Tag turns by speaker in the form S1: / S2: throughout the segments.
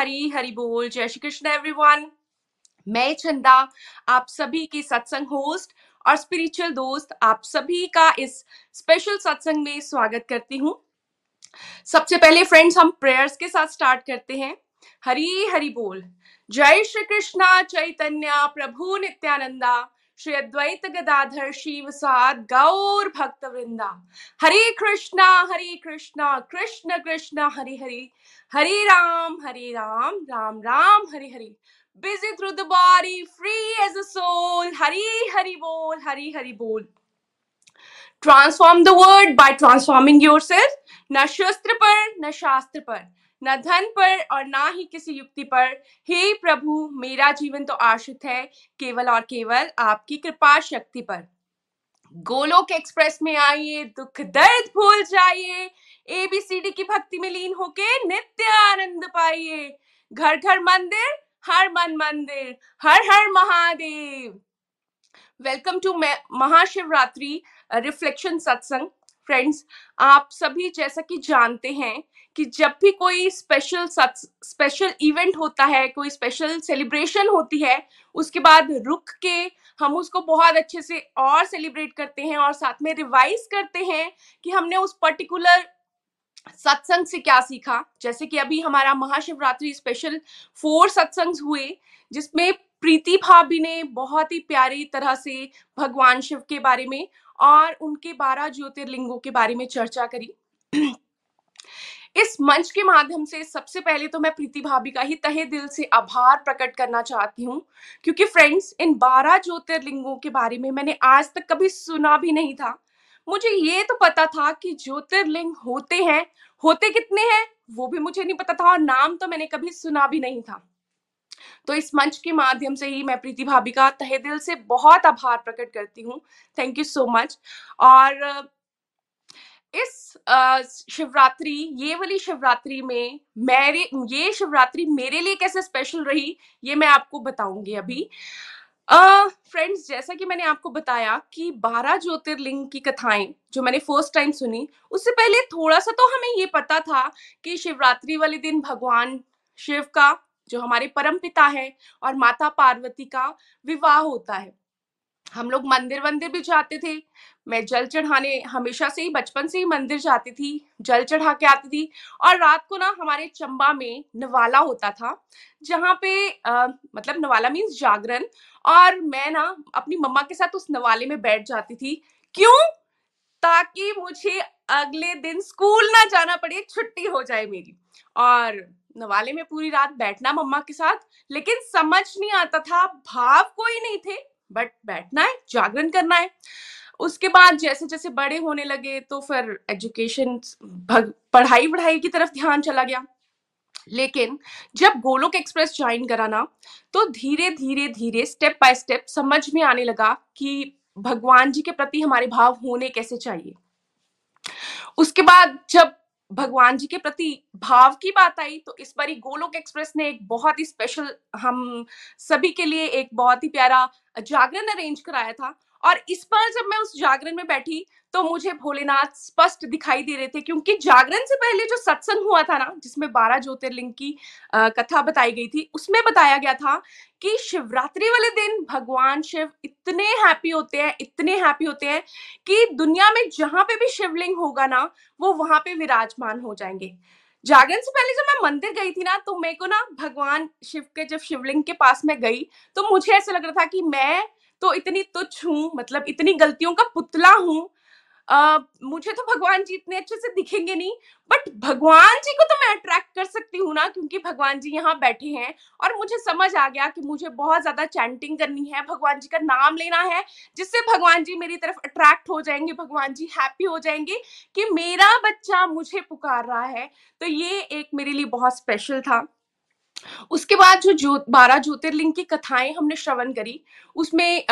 S1: हरी हरी बोल। जय श्री कृष्ण एवरीवन मैं चंदा, आप सभी की सत्संग होस्ट और स्पिरिचुअल दोस्त, आप सभी का इस स्पेशल सत्संग में स्वागत करती हूँ। सबसे पहले फ्रेंड्स हम प्रेयर्स के साथ स्टार्ट करते हैं। हरी हरी बोल। जय श्री कृष्णा, चैतन्य, प्रभु नित्यानंदा। श्री अद्वैत गदाधर शिव साद गौर भक्त वृंदा। हरे कृष्णा हरे कृष्णा, कृष्ण कृष्णा, हरे हरे। हरे राम हरे राम राम राम, हरे Hare. Busy through the body free as a soul हरे हरि बोल, हरे हरि बोल। Transform the world by transforming your न शस्त्र पर, न शास्त्र पर। न धन पर और ना ही किसी युक्ति पर। हे प्रभु, मेरा जीवन तो आश्रित है, केवल और केवल आपकी कृपा शक्ति पर। गोलोक एक्सप्रेस में आइए, दुख दर्द भूल जाइए एबीसीडी की भक्ति में लीन होके नित्य आनंद पाइए। घर घर मंदिर, हर मन मंदिर, हर हर Mahadev. Welcome to Mahashivratri reflection सत्संग फ्रेंड्स आप सभी जैसा कि जानते हैं कि जब भी कोई स्पेशल स्पेशल इवेंट होता है, कोई स्पेशल सेलिब्रेशन होती है, उसके बाद रुक के हम उसको बहुत अच्छे से और सेलिब्रेट करते हैं और साथ में रिवाइज करते हैं कि हमने उस पर्टिकुलर सत्संग से क्या सीखा। जैसे कि अभी हमारा महाशिवरात्रि स्पेशल फोर सत्संग हुए, जिसमें प्रीति भाभी ने बहुत ही प्यारी तरह से भगवान शिव के बारे में और उनके बारह ज्योतिर्लिंगों के बारे में चर्चा करी। इस मंच के माध्यम से सबसे पहले तो मैं प्रीति भाभी का ही तहे दिल से आभार प्रकट करना चाहती हूँ, क्योंकि फ्रेंड्स इन बारह ज्योतिर्लिंगों के बारे में मैंने आज तक कभी सुना भी नहीं था। मुझे ये तो पता था कि ज्योतिर्लिंग होते हैं, होते कितने हैं, वो भी मुझे नहीं पता था और नाम तो मैंने कभी सुना भी नहीं था। तो इस मंच के माध्यम से ही मैं प्रीति भाभी का तहे दिल से बहुत आभार प्रकट करती हूँ। थैंक यू सो मच और इस शिवरात्रि ये वाली शिवरात्रि में मेरे ये शिवरात्रि मेरे लिए कैसे स्पेशल रही ये मैं आपको बताऊँगी अभी। फ्रेंड्स uh, जैसा कि मैंने आपको बताया कि बारह ज्योतिर्लिंग की कथाएँ जो मैंने फ़र्स्ट टाइम सुनी उससे पहले थोड़ा सा तो हमें ये पता था कि शिवरात्रि वाले दिन भगवान शिव का जो हमारे परम पिता है और माता पार्वती का विवाह होता है। हम लोग मंदिर वंदिर भी जाते थे। मैं जल चढ़ाने हमेशा से ही बचपन से ही मंदिर जाती थी जल चढ़ा के आती थी और रात को ना हमारे चंबा में नवाला होता था जहाँ पे आ, मतलब नवाला मीन्स जागरण और मैं ना अपनी मम्मा के साथ उस नवाले में बैठ जाती थी। क्यों? ताकि मुझे अगले दिन स्कूल ना जाना पड़े छुट्टी हो जाए मेरी। और नवाले में पूरी रात बैठना मम्मा के साथ लेकिन समझ नहीं आता था भाव कोई नहीं थे। बट बैठना है, जागरण करना है। उसके बाद जैसे जैसे बड़े होने लगे तो फिर एजुकेशन पढ़ाई वढ़ाई की तरफ़ ध्यान चला गया। लेकिन जब गोलोक एक्सप्रेस ज्वाइन करा ना तो धीरे धीरे धीरे, स्टेप बाय स्टेप समझ में आने लगा कि भगवान जी के प्रति हमारे भाव होने कैसे चाहिए। उसके बाद जब भगवान जी के प्रति भाव की बात आई तो इस बारी गोलोक एक्सप्रेस ने एक बहुत ही स्पेशल हम सभी के लिए एक बहुत ही प्यारा जागरण अरेंज कराया था। और इस बार जब मैं उस जागरण में बैठी तो मुझे भोलेनाथ स्पष्ट दिखाई दे रहे थे क्योंकि जागरण से पहले जो सत्संग हुआ था ना जिसमें बारह ज्योतिर्लिंग की आ, कथा बताई गई थी उसमें बताया गया था कि शिवरात्रि वाले दिन भगवान शिव इतने हैप्पी होते हैं इतने हैप्पी होते हैं कि दुनिया में जहाँ पे भी शिवलिंग होगा ना वो वहाँ पे विराजमान हो जाएँगे। जागरण से पहले जब मैं मंदिर गई थी ना तो मेरे को ना भगवान शिव के जब शिवलिंग के पास में गई तो मुझे ऐसा लग रहा था कि मैं तो इतनी तुच्छ हूँ मतलब इतनी गलतियों का पुतला हूँ आ, मुझे तो भगवान जी इतने अच्छे से दिखेंगे नहीं बट भगवान जी को तो मैं अट्रैक्ट कर सकती हूँ ना क्योंकि भगवान जी यहाँ बैठे हैं और मुझे समझ आ गया कि मुझे बहुत ज़्यादा चैंटिंग करनी है भगवान जी का नाम लेना है जिससे भगवान जी मेरी तरफ़ अट्रैक्ट हो जाएँगे भगवान जी हैप्पी हो जाएँगे कि मेरा बच्चा मुझे पुकार रहा है। तो ये एक मेरे लिए बहुत स्पेशल था। उसके बाद जो जो बारह ज्योतिर्लिंग की कथाएँ हमने श्रवण करी, उसमें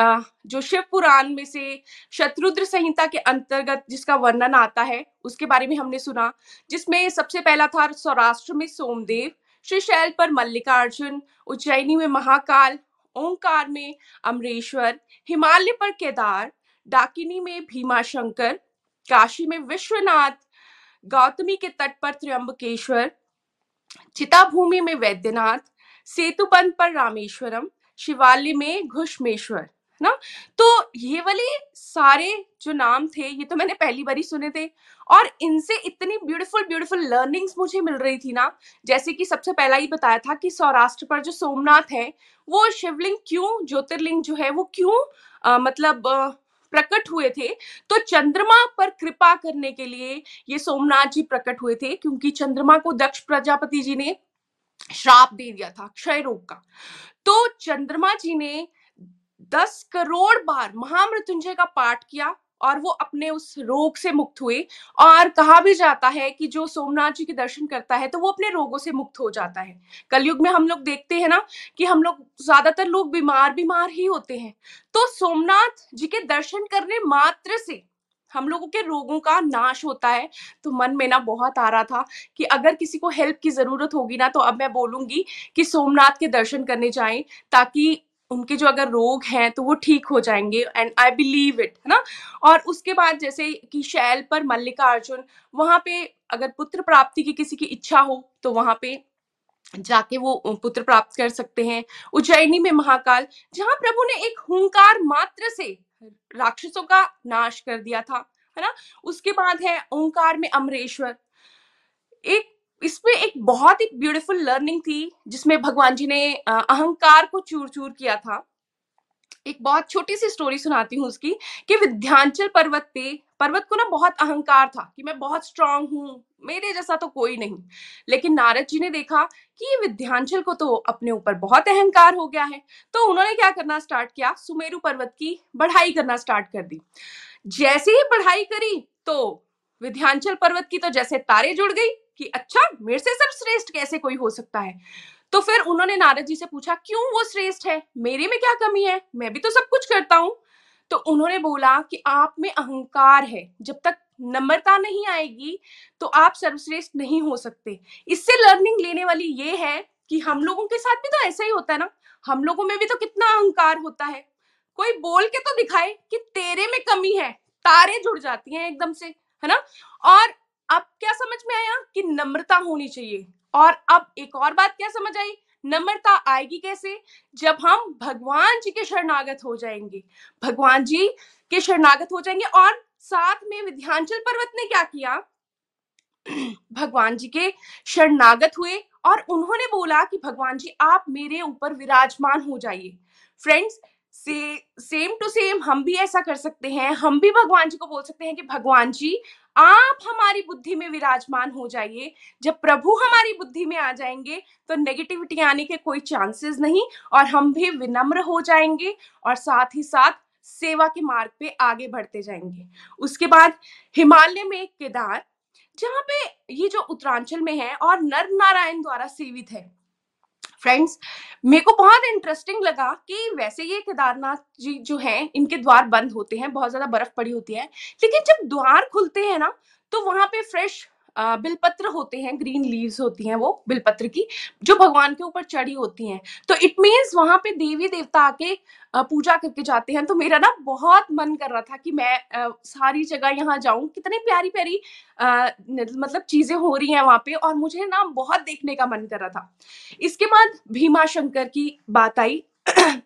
S1: जो शिव पुराण में से शत्रुद्र संहिता के अंतर्गत जिसका वर्णन आता है, उसके बारे में हमने सुना, जिसमें सबसे पहला था सौराष्ट्र में सोमदेव, श्री शैल पर मल्लिकार्जुन, उज्जैनी में महाकाल, ओंकार में अमरेश्वर, हिमालय पर केदार, डाकिनी में भीमा शंकर काशी में विश्वनाथ, गौतमी के तट पर त्र्यंबकेश्वर चिता भूमि में वैद्यनाथ सेतुबंध पर रामेश्वरम शिवालय में घुष्मेश्वर ना? तो ये वाले सारे जो नाम थे ये तो मैंने पहली बार ही सुने थे और इनसे इतनी ब्यूटीफुल ब्यूटीफुल लर्निंग्स मुझे मिल रही थी ना। जैसे कि सबसे पहला ही बताया था कि सौराष्ट्र पर जो सोमनाथ है वो शिवलिंग क्यों ज्योतिर्लिंग जो है वो क्यों आ, मतलब आ, प्रकट हुए थे तो चंद्रमा पर कृपा करने के लिए ये सोमनाथ जी प्रकट हुए थे, क्योंकि चंद्रमा को दक्ष प्रजापति जी ने श्राप दे दिया था, क्षय रोग का। तो चंद्रमा जी ने दस करोड़ बार महामृत्युंजय का पाठ किया और वो अपने उस रोग से मुक्त हुए और कहा भी जाता है कि जो सोमनाथ जी के दर्शन करता है तो वो अपने रोगों से मुक्त हो जाता है। कलयुग में हम लोग देखते हैं ना कि हम लोग ज़्यादातर लोग बीमार बीमार ही होते हैं। तो सोमनाथ जी के दर्शन करने मात्र से हम लोगों के रोगों का नाश होता है। तो मन में ना बहुत आ रहा था कि अगर किसी को हेल्प की ज़रूरत होगी ना तो अब मैं बोलूँगी कि सोमनाथ के दर्शन करने जाएँ ताकि उनके जो अगर रोग हैं तो वो ठीक हो जाएँगे एंड आई बिलीव इट है ना? और उसके बाद जैसे कि शैल पर मल्लिकार्जुन, वहाँ पे अगर पुत्र प्राप्ति की किसी की इच्छा हो तो वहाँ पे जाके वो पुत्र प्राप्त कर सकते हैं। उज्जैनी में महाकाल, जहाँ प्रभु ने एक हुंकार मात्र से राक्षसों का नाश कर दिया था, है ना? उसके बाद है ओंकार में अमरेश्वर। एक इसमें एक बहुत ही ब्यूटीफुल लर्निंग थी, जिसमें भगवान जी ने अहंकार को चूर चूर किया था। एक बहुत छोटी सी स्टोरी सुनाती हूँ उसकी, कि विध्यांचल पर्वत पे पर्वत को ना बहुत अहंकार था, कि मैं बहुत स्ट्रांग हूँ, मेरे जैसा तो कोई नहीं। लेकिन नारद जी ने देखा कि विध्यांचल को तो अपने ऊपर बहुत अहंकार हो गया है। तो उन्होंने क्या करना स्टार्ट किया? सुमेरु पर्वत की बढ़ाई करना स्टार्ट कर दी। जैसे ही बढ़ाई करी तो विध्यांचल पर्वत की तो जैसे तारे जुड़ गई कि अच्छा मेरे से सब श्रेष्ठ कैसे कोई हो सकता है? तो फिर उन्होंने नारद जी से पूछा, क्यों वो श्रेष्ठ है? मेरे में क्या कमी है? मैं भी तो सब कुछ करता हूँ। तो उन्होंने बोला कि आप में अहंकार है। जब तक नम्रता नहीं आएगी तो आप सर्वश्रेष्ठ नहीं हो सकते। इससे लर्निंग लेने वाली ये है कि हम लोगों के साथ भी तो ऐसा ही होता है ना? हम लोगों में भी तो कितना अहंकार होता है। कोई बोल के तो दिखाए कि तेरे में कमी है। तारे जुड़ जाती हैं एकदम से, है ना? और अब क्या समझ में आया कि नम्रता होनी चाहिए? और अब एक और बात क्या समझ आई? नम्रता आएगी कैसे? जब हम भगवान जी के शरणागत हो जाएँगे। भगवान जी के शरणागत हो जाएँगे और साथ में विध्यांचल पर्वत ने क्या किया? भगवान जी के शरणागत हुए और उन्होंने बोला कि भगवान जी, आप मेरे ऊपर विराजमान हो जाइए। फ्रेंड्स, से सेम टू सेम हम भी ऐसा कर सकते हैं। हम भी भगवान जी को बोल सकते हैं कि भगवान जी आप हमारी बुद्धि में विराजमान हो जाइए। जब प्रभु हमारी बुद्धि में आ जाएँगे तो नेगेटिविटी आने के कोई चांसेस नहीं और हम भी विनम्र हो जाएँगे और साथ ही साथ सेवा के मार्ग पे आगे बढ़ते जाएँगे। उसके बाद हिमालय में केदार, जहाँ पे ये जो उत्तरांचल में है और नर नारायण द्वारा सेवित है फ्रेंड्स मेरे को बहुत इंटरेस्टिंग लगा कि वैसे ये केदारनाथ जी जो हैं, इनके द्वार बंद होते हैं, बहुत ज़्यादा बर्फ़ पड़ी होती है। लेकिन जब द्वार खुलते हैं ना तो वहाँ पे फ्रेश बिलपत्र होते हैं ग्रीन लीव्स होती हैं वो बिलपत्र की जो भगवान के ऊपर चढ़ी होती हैं। तो इट मीन्स वहाँ पे देवी देवता आके पूजा करके जाते हैं। तो मेरा ना बहुत मन कर रहा था कि मैं आ, सारी जगह यहाँ जाऊँ। कितनी प्यारी प्यारी आ, मतलब चीज़ें हो रही हैं वहाँ पे और मुझे ना बहुत देखने का मन कर रहा था। इसके बाद भीमा शंकर की बात आई।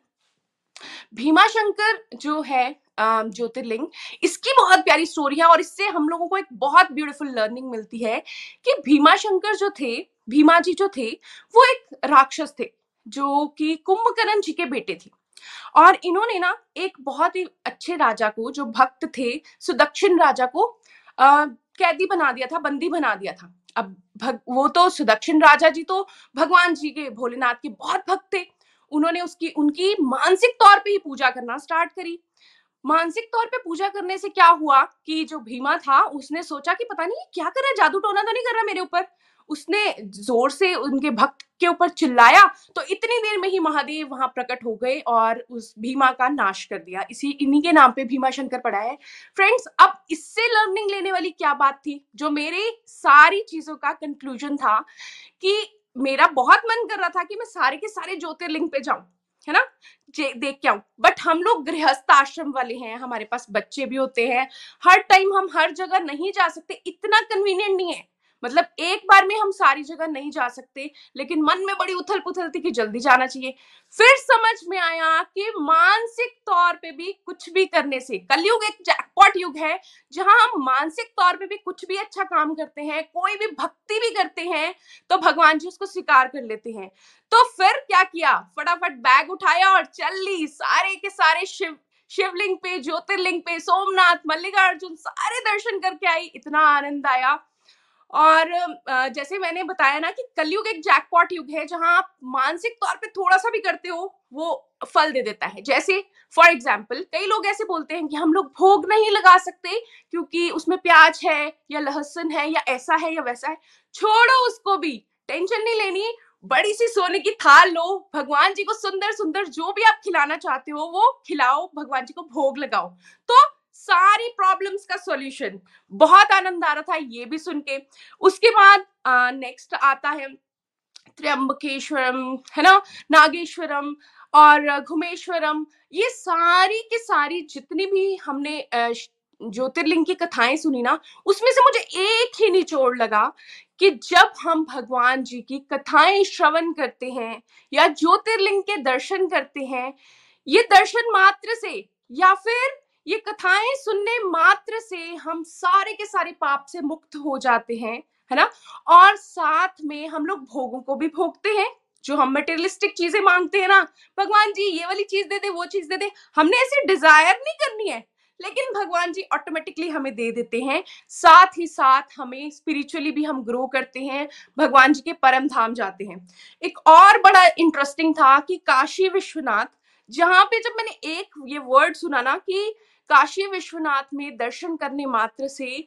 S1: भीमा शंकर जो है ज्योतिर्लिंग। इसकी बहुत प्यारी स्टोरी है और इससे हम लोगों को एक बहुत ब्यूटीफुल लर्निंग मिलती है कि भीमा शंकर जो थे भीमा जी जो थे वो एक राक्षस थे जो कि कुंभकर्ण जी के बेटे थे। और इन्होंने ना एक बहुत ही अच्छे राजा को जो भक्त थे सुदक्षिण राजा को आ, कैदी बना दिया था बंदी बना दिया था। अब भग, वो तो सुदक्षिण राजा जी तो भगवान जी के भोलेनाथ के बहुत भक्त थे। उन्होंने उसकी उनकी मानसिक तौर पे ही पूजा करना स्टार्ट करी। मानसिक तौर पे पूजा करने से क्या हुआ कि जो भीमा था, उसने सोचा कि पता नहीं क्या कर रहा है, जादू टोना तो नहीं कर रहा मेरे ऊपर। उसने ज़ोर से उनके भक्त के ऊपर चिल्लाया तो इतनी देर में ही महादेव वहाँ प्रकट हो गए और उस भीमा का नाश कर दिया। इसी, इन्हीं के नाम पे भीमा शंकर पड़ा है। फ्रेंड्स अब इससे लर्निंग लेने वाली क्या बात थी? जो मेरे सारी चीज़ों का कंक्लूजन था कि मेरा बहुत मन कर रहा था कि मैं सारे के सारे ज्योतिर्लिंग पे जाऊँ, है ना? देख के आऊँ। बट हम लोग गृहस्थ आश्रम वाले हैं, हमारे पास बच्चे भी होते हैं। हर टाइम हम हर जगह नहीं जा सकते, इतना कन्वीनियंट नहीं है। मतलब एक बार में हम सारी जगह नहीं जा सकते, लेकिन मन में बड़ी उथल पुथल थी कि जल्दी जाना चाहिए। फिर समझ में आया कि मानसिक तौर पे भी कुछ भी करने से, कलयुग एक जैकपॉट युग है, जहाँ हम मानसिक तौर पे भी कुछ भी अच्छा काम करते हैं, कोई भी भक्ति भी करते हैं तो भगवान जी उसको स्वीकार कर लेते हैं। तो फिर क्या किया? फटाफट बैग उठाया और चल ली। सारे के सारे शिव, शिवलिंग पे, ज्योतिर्लिंग पे, सोमनाथ, मल्लिकार्जुन सारे दर्शन करके आई। इतना आनंद आया। और जैसे मैंने बताया ना कि कलयुग एक जैकपॉट युग है, जहाँ आप मानसिक तौर पे थोड़ा सा भी करते हो, वो फल दे देता है। जैसे फॉर एग्ज़ाम्पल कई लोग ऐसे बोलते हैं कि हम लोग भोग नहीं लगा सकते, क्योंकि उसमें प्याज है, या लहसुन है, या ऐसा है, या वैसा है। छोड़ो उसको भी, टेंशन नहीं लेनी बड़ी सी सोने की थाल लो, भगवान जी को सुंदर सुंदर जो भी आप खिलाना चाहते हो, वो खिलाओ, भगवान जी को भोग लगाओ। तो सारी प्रॉब्लम्स का सॉल्यूशन बहुत आनंद आ रहा था ये भी सुन के। उसके बाद नेक्स्ट आता है त्र्यंबकेश्वरम, है ना? नागेश्वरम और घुमेश्वरम। ये सारी की सारी जितनी भी हमने ज्योतिर्लिंग की कथाएँ सुनी ना, उसमें से मुझे एक ही निचोड़ लगा कि जब हम भगवान जी की कथाएँ श्रवण करते हैं या ज्योतिर्लिंग के दर्शन करते हैं, ये दर्शन मात्र से या फिर ये कथाएँ सुनने मात्र से हम सारे के सारे पाप से मुक्त हो जाते हैं, है ना? और साथ में हम लोग भोगों को भी भोगते हैं, जो हम मटेरियलिस्टिक चीज़ें मांगते हैं ना। भगवान जी, ये वाली चीज़ दे दे, वो चीज़ दे दे, हमने ऐसी डिज़ायर नहीं करनी है, लेकिन भगवान जी ऑटोमेटिकली हमें दे देते हैं। साथ ही साथ हमें स्पिरिचुअली भी हम ग्रो करते हैं, भगवान जी के परम धाम जाते हैं। एक और बड़ा इंटरेस्टिंग था कि काशी विश्वनाथ, जहाँ पे जब मैंने एक ये वर्ड सुना ना कि काशी विश्वनाथ में दर्शन करने मात्र से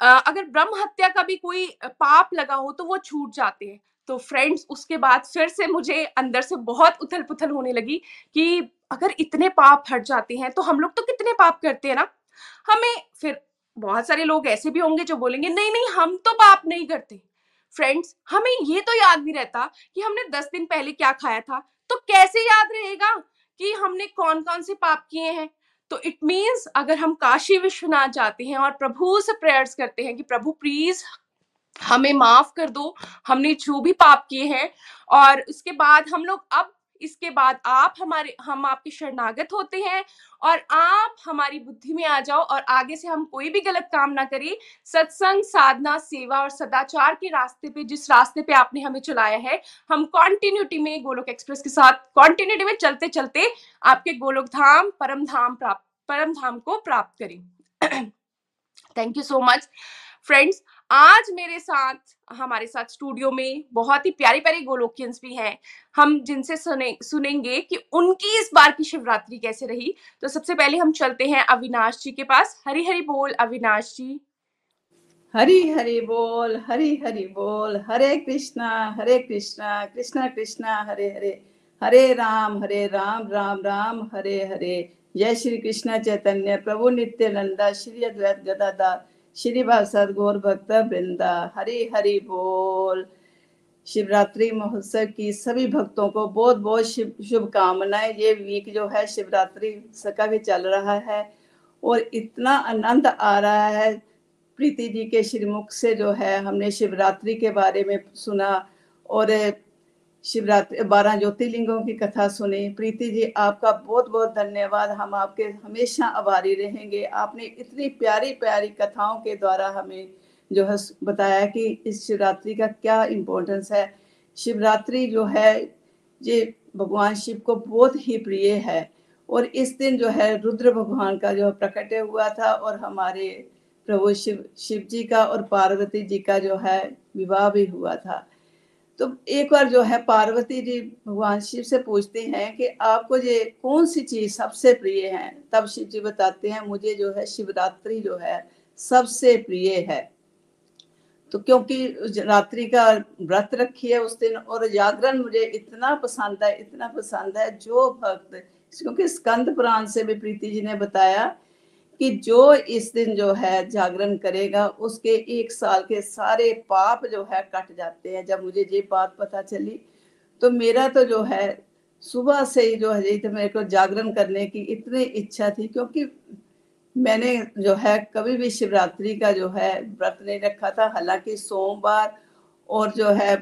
S1: अगर ब्रह्म हत्या का भी कोई पाप लगा हो तो वो छूट जाते हैं। तो फ्रेंड्स, उसके बाद फिर से मुझे अंदर से बहुत उथल पुथल होने लगी कि अगर इतने पाप हट जाते हैं तो हम लोग तो कितने पाप करते हैं ना? हमें फिर बहुत सारे लोग ऐसे भी होंगे जो बोलेंगे, नहीं नहीं, हम तो पाप नहीं करते। फ्रेंड्स, हमें ये तो याद नहीं रहता कि हमने दस दिन पहले क्या खाया था। तो कैसे याद रहेगा कि हमने कौन कौन से पाप किए हैं? तो इट मीन्स अगर हम काशी विश्वनाथ जाते हैं और प्रभु से प्रेयर्स करते हैं कि प्रभु प्लीज़ हमें माफ़ कर दो, हमने जो भी पाप किए हैं और उसके बाद हम लोग अब इसके बाद आप हमारे, हम आपके शरणागत होते हैं और आप हमारी बुद्धि में आ जाओ और आगे से हम कोई भी गलत काम ना करें। सत्संग, साधना, सेवा और सदाचार के रास्ते पे, जिस रास्ते पे आपने हमें चलाया है, हम कॉन्टिन्यूटी में गोलोक एक्सप्रेस के साथ कॉन्टिन्यूटी में चलते चलते आपके गोलोक धाम, परम धाम प्राप्त परम धाम को प्राप्त करें। Thank you so much friends आज मेरे साथ, हमारे साथ स्टूडियो में बहुत ही प्यारी प्यारी गोलोकियंस भी हैं। हम जिनसे सुने, सुनेंगे कि उनकी इस बार की शिवरात्रि कैसे रही। तो सबसे पहले हम चलते हैं अविनाश जी के पास। हरी हरी बोल, अविनाश जी।
S2: हरी हरी बोल, हरी हरी बोल, हरे कृष्णा हरे कृष्णा कृष्णा कृष्णा, हरे हरे। हरे राम हरे राम राम राम, हरे हरे। जय श्री कृष्ण चैतन्य, प्रभु नित्यानंदा, श्री अद्वैत गदाधार। श्री भाषद गौर भक्त वृंदा हरि हरि बोल। शिवरात्रि महोत्सव की सभी भक्तों को बहुत बहुत शुभकामनाएँ। ये वीक जो है शिवरात्रि सका भी चल रहा है और इतना आनंद आ रहा है। प्रीति जी के श्रीमुख से जो है हमने शिवरात्रि के बारे में सुना और शिवरात्रि, बारह ज्योतिर्लिंगों की कथा सुनी। प्रीति जी, आपका बहुत बहुत धन्यवाद। हम आपके हमेशा आभारी रहेंगे। आपने इतनी प्यारी प्यारी कथाओं के द्वारा हमें जो है बताया कि इस शिवरात्रि का क्या इम्पोर्टेंस है। शिवरात्रि जो है, ये भगवान शिव को बहुत ही प्रिय है। और इस दिन जो है, रुद्र भगवान का जो प्रकट हुआ था और हमारे प्रभु शिव शिव जी का और पार्वती जी का जो है, विवाह भी हुआ था। तो एक बार जो है पार्वती जी भगवान शिव से पूछते हैं कि आपको ये कौन सी चीज़ सबसे प्रिय है? तब शिव जी बताते हैं, मुझे जो है शिवरात्रि जो है सबसे प्रिय है। तो क्योंकि रात्रि का व्रत रखी है उस दिन, और जागरण मुझे इतना पसंद है, इतना पसंद है, जो भक्त, क्योंकि स्कंद पुराण से भी प्रीति जी ने बताया कि जो इस दिन जो है जागरण करेगा, उसके एक साल के सारे पाप जो है कट जाते हैं। जब मुझे ये बात पता चली तो मेरा तो जो है सुबह से ही जो है तो मेरे को जागरण करने की इतनी इच्छा थी, क्योंकि मैंने जो है कभी भी शिवरात्रि का जो है व्रत नहीं रखा था। हालाँकि सोमवार और जो है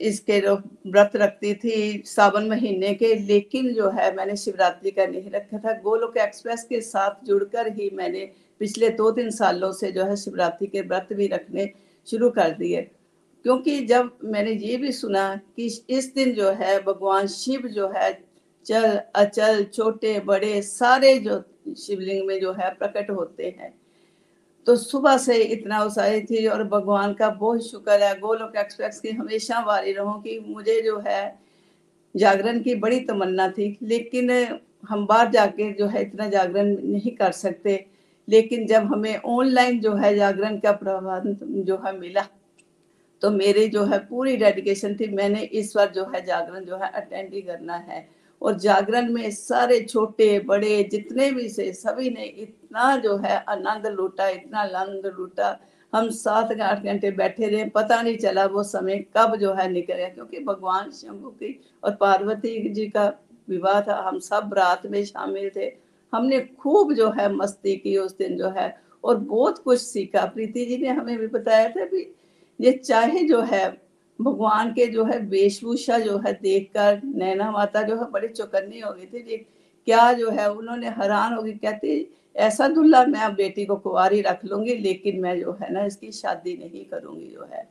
S2: इसके व्रत रखती थी सावन महीने के, लेकिन जो है मैंने शिवरात्रि का नहीं रखा था। गोलोक एक्सप्रेस के साथ जुड़कर ही मैंने पिछले दो तीन सालों से जो है शिवरात्रि के व्रत भी रखने शुरू कर दिए। क्योंकि जब मैंने ये भी सुना कि इस दिन जो है भगवान शिव जो है चल, अचल, छोटे, बड़े, सारे जो शिवलिंग में जो है प्रकट होते हैं तो सुबह से इतना उत्साहित थी और भगवान का बहुत शुक्र है। गोलोक एक्सप्रेस की हमेशा वारी रहूँ कि मुझे जो है, जागरण की बड़ी तमन्ना थी। लेकिन हम बाहर जाके जो है इतना जागरण नहीं कर सकते। लेकिन जब हमें ऑनलाइन जो है जागरण का प्रबंध जो है मिला तो मेरी जो है पूरी डेडिकेशन थी, मैंने इस बार जो है जागरण जो है अटेंड ही करना है। और जागरण में सारे छोटे, बड़े, जितने भी से सभी ने इतना जो है आनंद लूटा, इतना आनंद लूटा। हम सात आठ घंटे बैठे रहे, पता नहीं चला वो समय कब जो है निकल गया, क्योंकि भगवान शंभु की और पार्वती जी का विवाह था। हम सब रात में शामिल थे। हमने खूब जो है मस्ती की उस दिन जो है और बहुत कुछ सीखा। प्रीति जी ने हमें भी बताया था भी ये चाहे जो है भगवान के जो है वेशभूषा जो है देखकर नैना माता जो है बड़ी चौकन्नी हो गई थी क्या जो है उन्होंने हैरान हो गई, कहती, ऐसा दुल्ला मैं अब बेटी को कुआरी रख लूँगी, लेकिन मैं जो है ना इसकी शादी नहीं करूँगी जो है।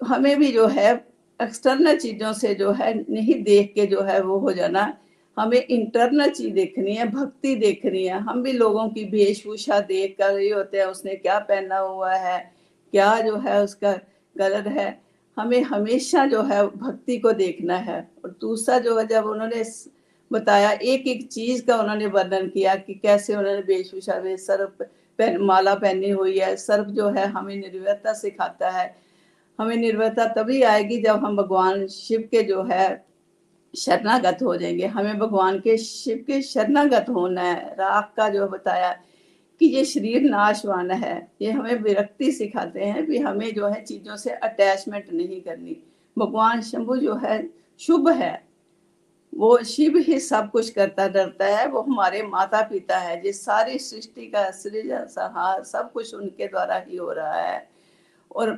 S2: हमें भी जो है एक्सटर्नल चीज़ों से जो है नहीं देख के जो है वो हो जाना। हमें इंटरनल चीज़ देखनी है, भक्ति देखनी है। हम भी लोगों की वेशभूषा देख कर ये होते हैं, उसने क्या पहना हुआ है, क्या जो है उसका कलर है। हमें हमेशा जो है भक्ति को देखना है। और दूसरा जो है, जब उन्होंने बताया एक एक चीज़ का उन्होंने वर्णन किया कि कैसे उन्होंने वेशभूषा में सर्फ पहन, माला पहनी हुई है। सर्फ जो है, हमें निर्भयता सिखाता है। हमें निर्भयता तभी आएगी जब हम भगवान शिव के जो है, शरणागत हो जाएँगे। हमें भगवान के, शिव के शरणागत होना है। राख का जो बताया कि ये शरीर नाशवान है। ये हमें विरक्ति सिखाते हैं कि हमें जो है चीज़ों से अटैचमेंट नहीं करनी। भगवान शंभु जो है, शुभ है। वो शिव ही सब कुछ करता, डरता है। वो हमारे माता पिता है। जिस सारी सृष्टि का सृजन संहार सब कुछ उनके द्वारा ही हो रहा है। और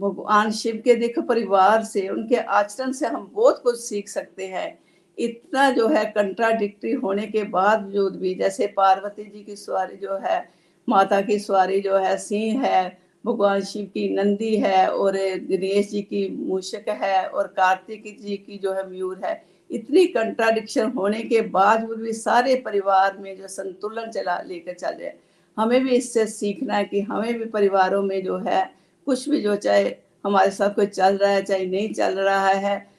S2: भगवान शिव के देख परिवार से, उनके आचरण से हम बहुत कुछ सीख सकते हैं। इतना जो है कंट्राडिक्टरी होने के बावजूद भी, जैसे पार्वती जी की सवारी जो है, माता की सवारी जो है, सिंह है, भगवान शिव की नंदी है, और गणेश जी की मूषक है, और कार्तिक जी की जो है मयूर है। इतनी कंट्राडिक्शन होने के बावजूद भी सारे परिवार में जो संतुलन चला, लेकर चल रहे हमें भी इससे सीखना है कि हमें भी परिवारों में जो है, कुछ भी जो चाहे हमारे साथ कोई चल रहा है, चाहे नहीं चल रहा है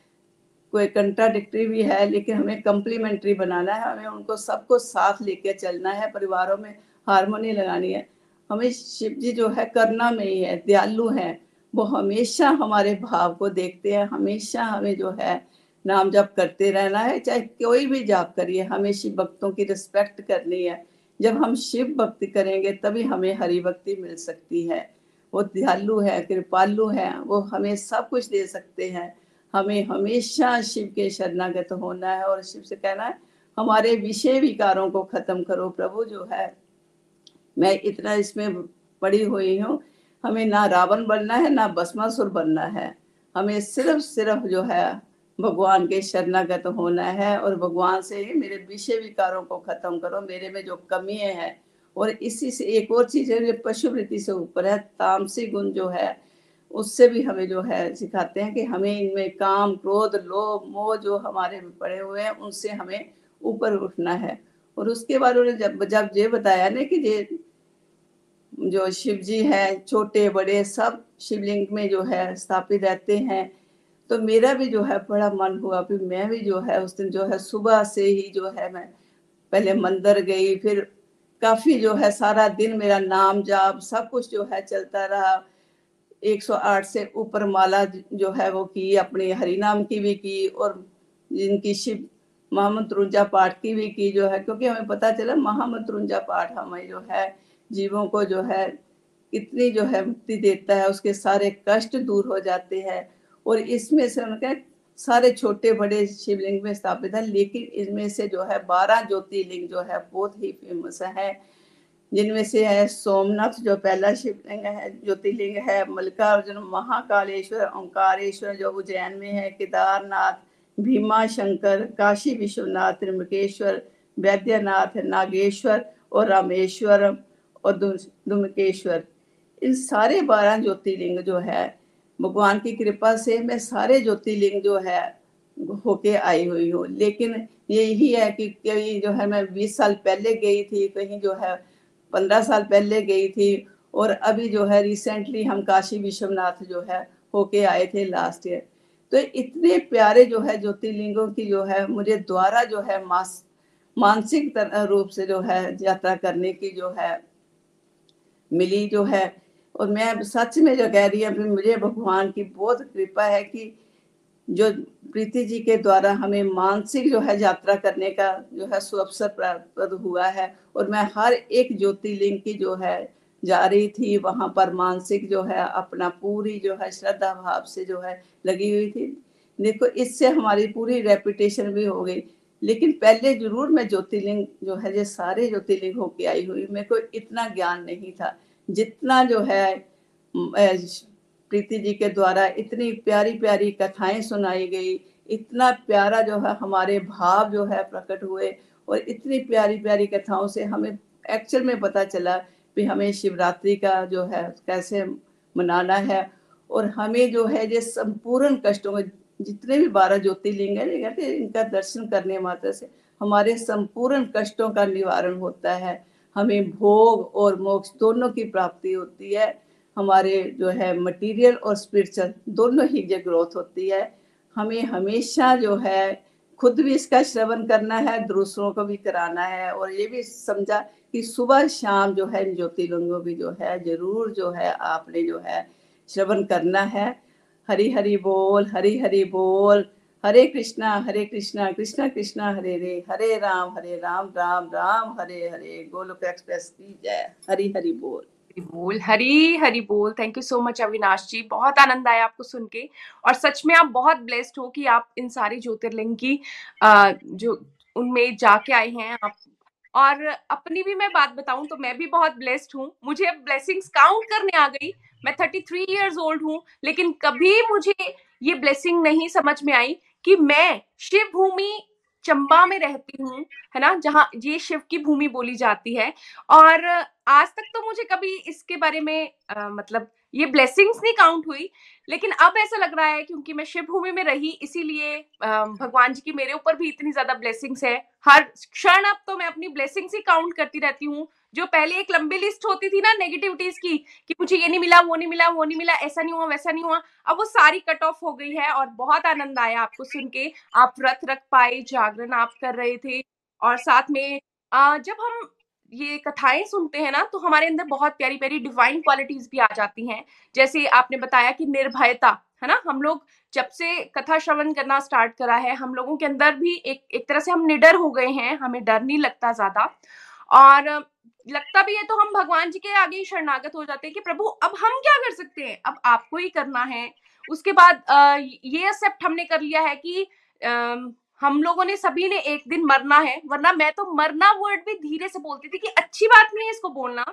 S2: कोई कंट्राडिक्टरी भी है, लेकिन हमें कम्प्लीमेंट्री बनाना है, हमें उनको सबको साथ लेके चलना है, परिवारों में हारमोनी लगानी है। हमें शिव जी जो है करना में ही है, दयालु है, वो हमेशा हमारे भाव को देखते हैं, हमेशा हमें जो है नाम जप करते रहना है, चाहे कोई भी जाप करिए, हमें शिव भक्तों की रिस्पेक्ट करनी है। जब हम शिव भक्ति करेंगे, तभी हमें हरि भक्ति मिल सकती है। वो दयालु है, कृपालु है, वो हमें सब कुछ दे सकते हैं। हमें हमेशा शिव के शरणागत होना है और शिव से कहना है, हमारे विषय विकारों को खत्म करो प्रभु जो है। मैं इतना इसमें पड़ी हुई हूँ। हमें ना रावण बनना है, ना भस्मासुर बनना है। हमें सिर्फ़ सिर्फ़ जो है भगवान के शरणागत होना है और भगवान से ही मेरे विषय विकारों को खत्म करो। मेरे में जो कमी है और इसी से एक और चीज़ है पशु वृत्ति से ऊपर है। तामसी गुण जो है उससे भी हमें जो है सिखाते हैं कि हमें इनमें काम, क्रोध, लोभ, मोह जो हमारे में पड़े हुए हैं, उनसे हमें ऊपर उठना है। और उसके बाद उन्होंने जब जब ये बताया ना कि ये जो शिव जी है, छोटे, बड़े, सब शिवलिंग में जो है स्थापित रहते हैं तो मेरा भी जो है बड़ा मन हुआ। फिर मैं भी जो है उस दिन जो है सुबह से ही जो है मैं पहले मंदिर गई, फिर काफ़ी जो है सारा दिन मेरा नाम जाप सब कुछ जो है चलता रहा। 108 से ऊपर माला जो है वो की, अपनी हरि नाम की भी की और जिनकी शिव महामंत्रुंजा पाठ की भी की जो है, क्योंकि हमें पता चला महामंत्रुंजा पाठ हमें जो है, जीवों को जो है इतनी जो है मुक्ति देता है, उसके सारे कष्ट दूर हो जाते हैं। और इसमें से उनके सारे छोटे बड़े शिवलिंग में स्थापित है, लेकिन इनमें से जो है बारह ज्योतिर्लिंग जो है बहुत ही फ़ेमस है। जिनमें से है सोमनाथ, जो पहला शिवलिंग है, ज्योतिर्लिंग है, मल्लिकार्जुन, महाकालेश्वर, ओंकारेश्वर, जो उज्जैन में है, केदारनाथ, भीमा शंकर, काशी विश्वनाथ, त्रिमकेश्वर, वैद्यनाथ, नागेश्वर और रामेश्वर और दुमकेश्वर। इन सारे बारह ज्योतिर्लिंग जो है, भगवान की कृपा से मैं सारे ज्योतिर्लिंग जो है, होके आई हुई हूँ। लेकिन यही है कि कहीं जो है, मैं बीस साल पहले गई थी, कहीं जो है पंद्रह साल पहले गई थी और अभी जो है रिसेंटली हम काशी विश्वनाथ जो है होके आए थे लास्ट ईयर तो इतने प्यारे जो है ज्योतिर्लिंगों की जो है मुझे द्वारा जो है मास, मानसिक रूप से जो है यात्रा करने की जो है मिली जो है। और मैं सच में जो कह रही हूँ मुझे भगवान की बहुत कृपा है कि जो प्रीति जी के द्वारा हमें मानसिक जो है यात्रा करने का जो है सुअवसर प्राप्त हुआ है और मैं हर एक ज्योतिर्लिंग की जो है जा रही थी, वहाँ पर मानसिक जो है अपना पूरी जो है श्रद्धा भाव से जो है लगी हुई थी। देखो, इससे हमारी पूरी रेपुटेशन भी हो गई। लेकिन पहले ज़रूर मैं ज्योतिर्लिंग जो है, ये सारे ज्योतिर्लिंग होके आई हुई। मेरे को इतना ज्ञान नहीं था। जितना जो है प्रीति जी के द्वारा इतनी प्यारी प्यारी कथाएँ सुनाई गई, इतना प्यारा जो है हमारे भाव जो है प्रकट हुए और इतनी प्यारी प्यारी कथाओं से हमें एक्चुअल में पता चला कि हमें शिवरात्रि का जो है कैसे मनाना है और हमें जो है ये संपूर्ण कष्टों में जितने भी बारह ज्योतिर्लिंग है कहते इनका दर्शन करने मात्र से हमारे संपूर्ण कष्टों का निवारण होता है। हमें भोग और मोक्ष दोनों की प्राप्ति होती है। हमारे जो है मटेरियल और स्पिरिचुअल दोनों ही जो ग्रोथ होती है। हमें हमेशा जो है खुद भी इसका श्रवण करना है, दूसरों को भी कराना है और ये भी समझा कि सुबह शाम जो है ज्योतिर्लिंगों की जो है ज़रूर जो है आपने जो है श्रवण करना है। हरी हरी बोल, हरी हरी बोल, हरे कृष्णा हरे कृष्णा कृष्णा कृष्णा, हरे हरे हरे राम हरे राम राम राम, हरे हरे, गोलोक एक्सप्रेस की जय, हरी हरी बोल।
S1: बोल, हरी हरी बोल। Thank you so much Avinash ji. बहुत आनंद आया आपको सुन के। और सच में आप बहुत ब्लेस्ड हो कि आप इन सारी ज्योतिर्लिंग की जो उनमें जाके आए हैं आप। और अपनी भी मैं बात बताऊँ तो मैं भी बहुत ब्लेस्ड हूँ। मुझे ब्लेसिंग्स काउंट करने आ गई। मैं थर्टी थ्री ईयर्स ओल्ड हूँ, लेकिन कभी मुझे ये ब्लेसिंग नहीं समझ में आई कि मैं शिव भूमि चंबा में रहती हूँ है ना जहाँ ये शिव की भूमि बोली जाती है। और आज तक तो मुझे कभी इसके बारे में आ, मतलब ये ब्लेसिंग्स नहीं काउंट हुई लेकिन अब ऐसा लग रहा है क्योंकि मैं शिव भूमि में रही इसीलिए भगवान जी की मेरे ऊपर भी इतनी ज़्यादा ब्लेसिंग्स है। हर क्षण अब तो मैं अपनी ब्लेसिंग्स ही काउंट करती रहती हूँ। जो पहले एक लंबी लिस्ट होती थी ना नेगेटिविटीज की, कि मुझे ये नहीं मिला, वो नहीं मिला, वो नहीं मिला, ऐसा नहीं हुआ, वैसा नहीं हुआ, अब वो सारी कट ऑफ़ हो गई है और बहुत आनंद आया आपको सुन के। आप व्रत रख पाए, जागरण आप कर रहे थे और साथ में जब हम ये कथाएँ सुनते हैं ना तो हमारे अंदर बहुत प्यारी प्यारी डिवाइन क्वालिटीज भी आ जाती हैं। जैसे आपने बताया कि निर्भयता, है ना? हम लोग जब से कथा श्रवण करना स्टार्ट करा है, हम लोगों के अंदर भी एक एक तरह से हम निडर हो गए हैं, हमें डर नहीं लगता ज़्यादा। और लगता भी है तो हम भगवान जी के आगे ही शरणागत हो जाते हैं कि प्रभु, अब हम क्या कर सकते हैं? अब आपको ही करना है। उसके बाद ये एक्सेप्ट हमने कर लिया है कि हम लोगों ने सभी ने एक दिन मरना है। वरना मैं तो मरना वर्ड भी धीरे से बोलती थी कि अच्छी बात नहीं है इसको बोलना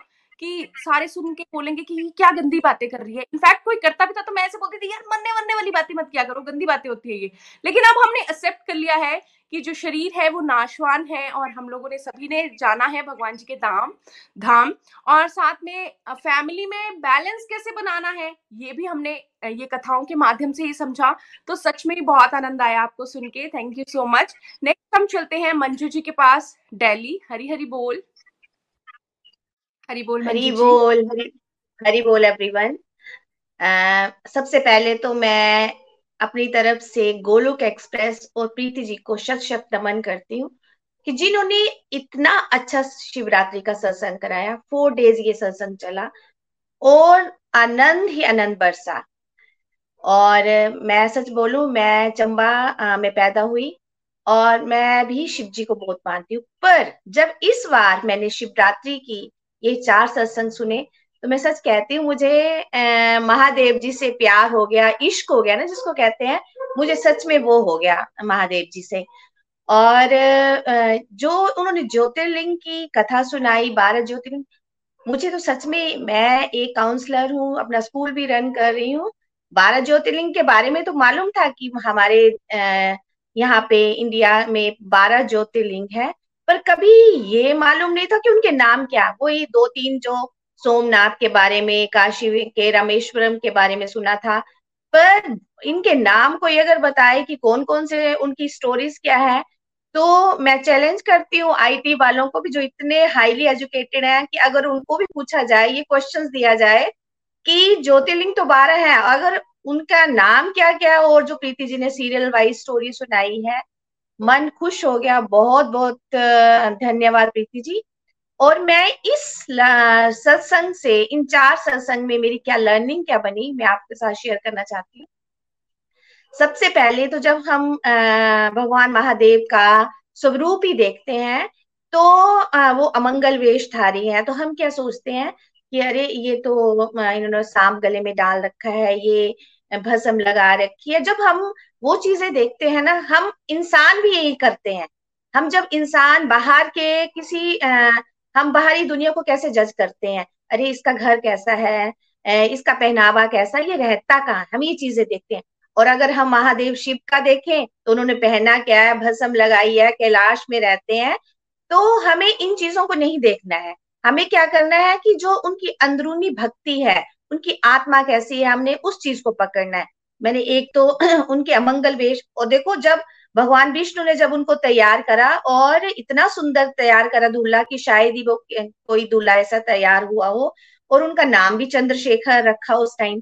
S1: कि सारे सुन के बोलेंगे कि ये क्या गंदी बातें कर रही है। इनफैक्ट कोई करता भी था तो मैं ऐसे बोलती थी, यार मरने वरने वाली बातें मत किया करो, गंदी बातें होती है ये। लेकिन अब हमने एक्सेप्ट कर लिया है कि जो शरीर है वो नाशवान है और हम लोगों ने सभी ने जाना है भगवान जी के धाम धाम और साथ में फैमिली में बैलेंस कैसे बनाना है ये भी हमने ये कथाओं के माध्यम से ही समझा। तो सच में ही बहुत आनंद आया आपको सुन के। Thank you so much next हम चलते हैं मंजू जी के पास डेली हरी हरी बोल। हरी बोल
S3: हरी बोल हरी हरी बोल एवरीवन uh, सबसे पहले तो मैं अपनी तरफ़ से गोलोक एक्सप्रेस और प्रीति जी को शत शत नमन करती हूँ कि जिन्होंने इतना अच्छा शिवरात्रि का सत्संग कराया फोर डेज़ ये सत्संग चला और आनंद ही आनंद बरसा। और मैं सच बोलू, मैं चंबा में पैदा हुई और मैं भी शिव जी को बहुत मानती हूँ। पर जब इस बार मैंने शिवरात्रि की ये चार सत्संग सुने तो मैं सच कहती हूँ, मुझे महादेव जी से प्यार हो गया, इश्क हो गया ना जिसको कहते हैं, मुझे सच में वो हो गया महादेव जी से। और जो उन्होंने ज्योतिर्लिंग की कथा सुनाई, बारह ज्योतिर्लिंग, मुझे तो सच में, मैं एक काउंसलर हूँ, अपना स्कूल भी रन कर रही हूँ। बारह ज्योतिर्लिंग के बारे में तो मालूम था कि हमारे यहाँ पे इंडिया में बारह ज्योतिर्लिंग है, पर कभी ये मालूम नहीं था कि उनके नाम क्या, वही दो तीन जो सोमनाथ के बारे में, काशी के रामेश्वरम के बारे में सुना था। पर इनके नाम कोई अगर बताए कि कौन कौन से उनकी स्टोरीज क्या है तो मैं चैलेंज करती हूँ आईटी वालों को भी जो इतने हाईली एजुकेटेड हैं कि अगर उनको भी पूछा जाए, ये क्वेश्चंस दिया जाए कि ज्योतिर्लिंग तो बारह है, अगर उनका नाम क्या क्या और जो प्रीति जी ने सीरियल वाइज स्टोरी सुनाई है, मन खुश हो गया। बहुत बहुत धन्यवाद प्रीति जी। और मैं इस सत्संग से इन चार सत्संग में मेरी क्या लर्निंग क्या बनी मैं आपके साथ शेयर करना चाहती हूँ। सबसे पहले तो जब हम भगवान महादेव का स्वरूप ही देखते हैं तो वो अमंगल वेशधारी है तो हम क्या सोचते हैं कि अरे ये तो इन्होंने सांप गले में डाल रखा है ये भस्म लगा रखी है। जब हम वो चीज़ें देखते हैं ना हम इंसान भी यही करते हैं। हम जब इंसान बाहर के किसी आ, हम बाहरी दुनिया को कैसे जज करते हैं? अरे, इसका घर कैसा है? इसका पहनावा कैसा? ये रहता कहाँ? हम ये चीज़ें देखते हैं। और अगर हम महादेव शिव का देखें तो उन्होंने पहना क्या है? भस्म लगाई है, कैलाश में रहते हैं। तो हमें इन चीज़ों को नहीं देखना है। हमें क्या करना है कि जो उनकी अंदरूनी भक्ति है, उनकी आत्मा कैसी है, हमने उस चीज़ को पकड़ना है। मैंने एक तो उनके अमंगल वेश, और देखो जब भगवान विष्णु ने जब उनको तैयार करा और इतना सुंदर तैयार करा दूल्हा की शायद ही वो, कोई दूल्हा ऐसा तैयार हुआ हो और उनका नाम भी चंद्रशेखर रखा उस टाइम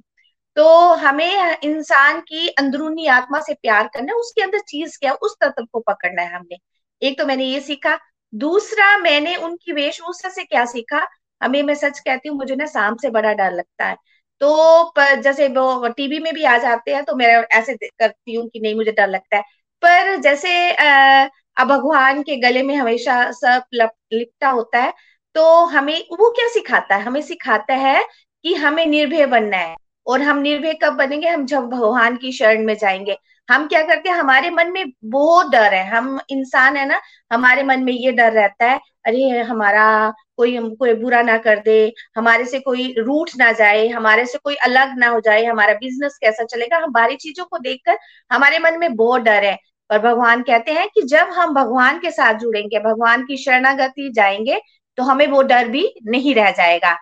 S3: तो हमें इंसान की अंदरूनी आत्मा से प्यार करना, उसके अंदर चीज़ क्या, उस तत्व को पकड़ना है हमने। एक तो मैंने ये सीखा। दूसरा, मैंने उनकी वेशभूषा से क्या सीखा? हमें, मैं सच कहती हूँ, मुझे ना सांप से बड़ा डर लगता है। तो जैसे वो टीवी में भी आ जाते हैं तो मैं ऐसे करती हूँ कि नहीं, मुझे डर लगता है। पर जैसे अब भगवान के गले में हमेशा सब लिपटा होता है तो हमें वो क्या सिखाता है? हमें सिखाता है कि हमें निर्भय बनना है। और हम निर्भय कब बनेंगे? हम जब भगवान की शरण में जाएँगे। हम क्या करते हैं? हमारे मन में बहुत डर है। हम इंसान है ना, हमारे मन में ये डर रहता है, अरे, हमारा कोई कोई बुरा ना कर दे, हमारे से कोई रूठ ना जाए, हमारे से कोई अलग ना हो जाए, हमारा बिज़नेस कैसा चलेगा? हम बाहरी चीज़ों को देखकर हमारे मन में बहुत डर है। पर भगवान कहते हैं कि जब हम भगवान के साथ जुड़ेंगे, भगवान की शरणागति जाएँगे तो हमें वो डर भी नहीं रह जाएगा।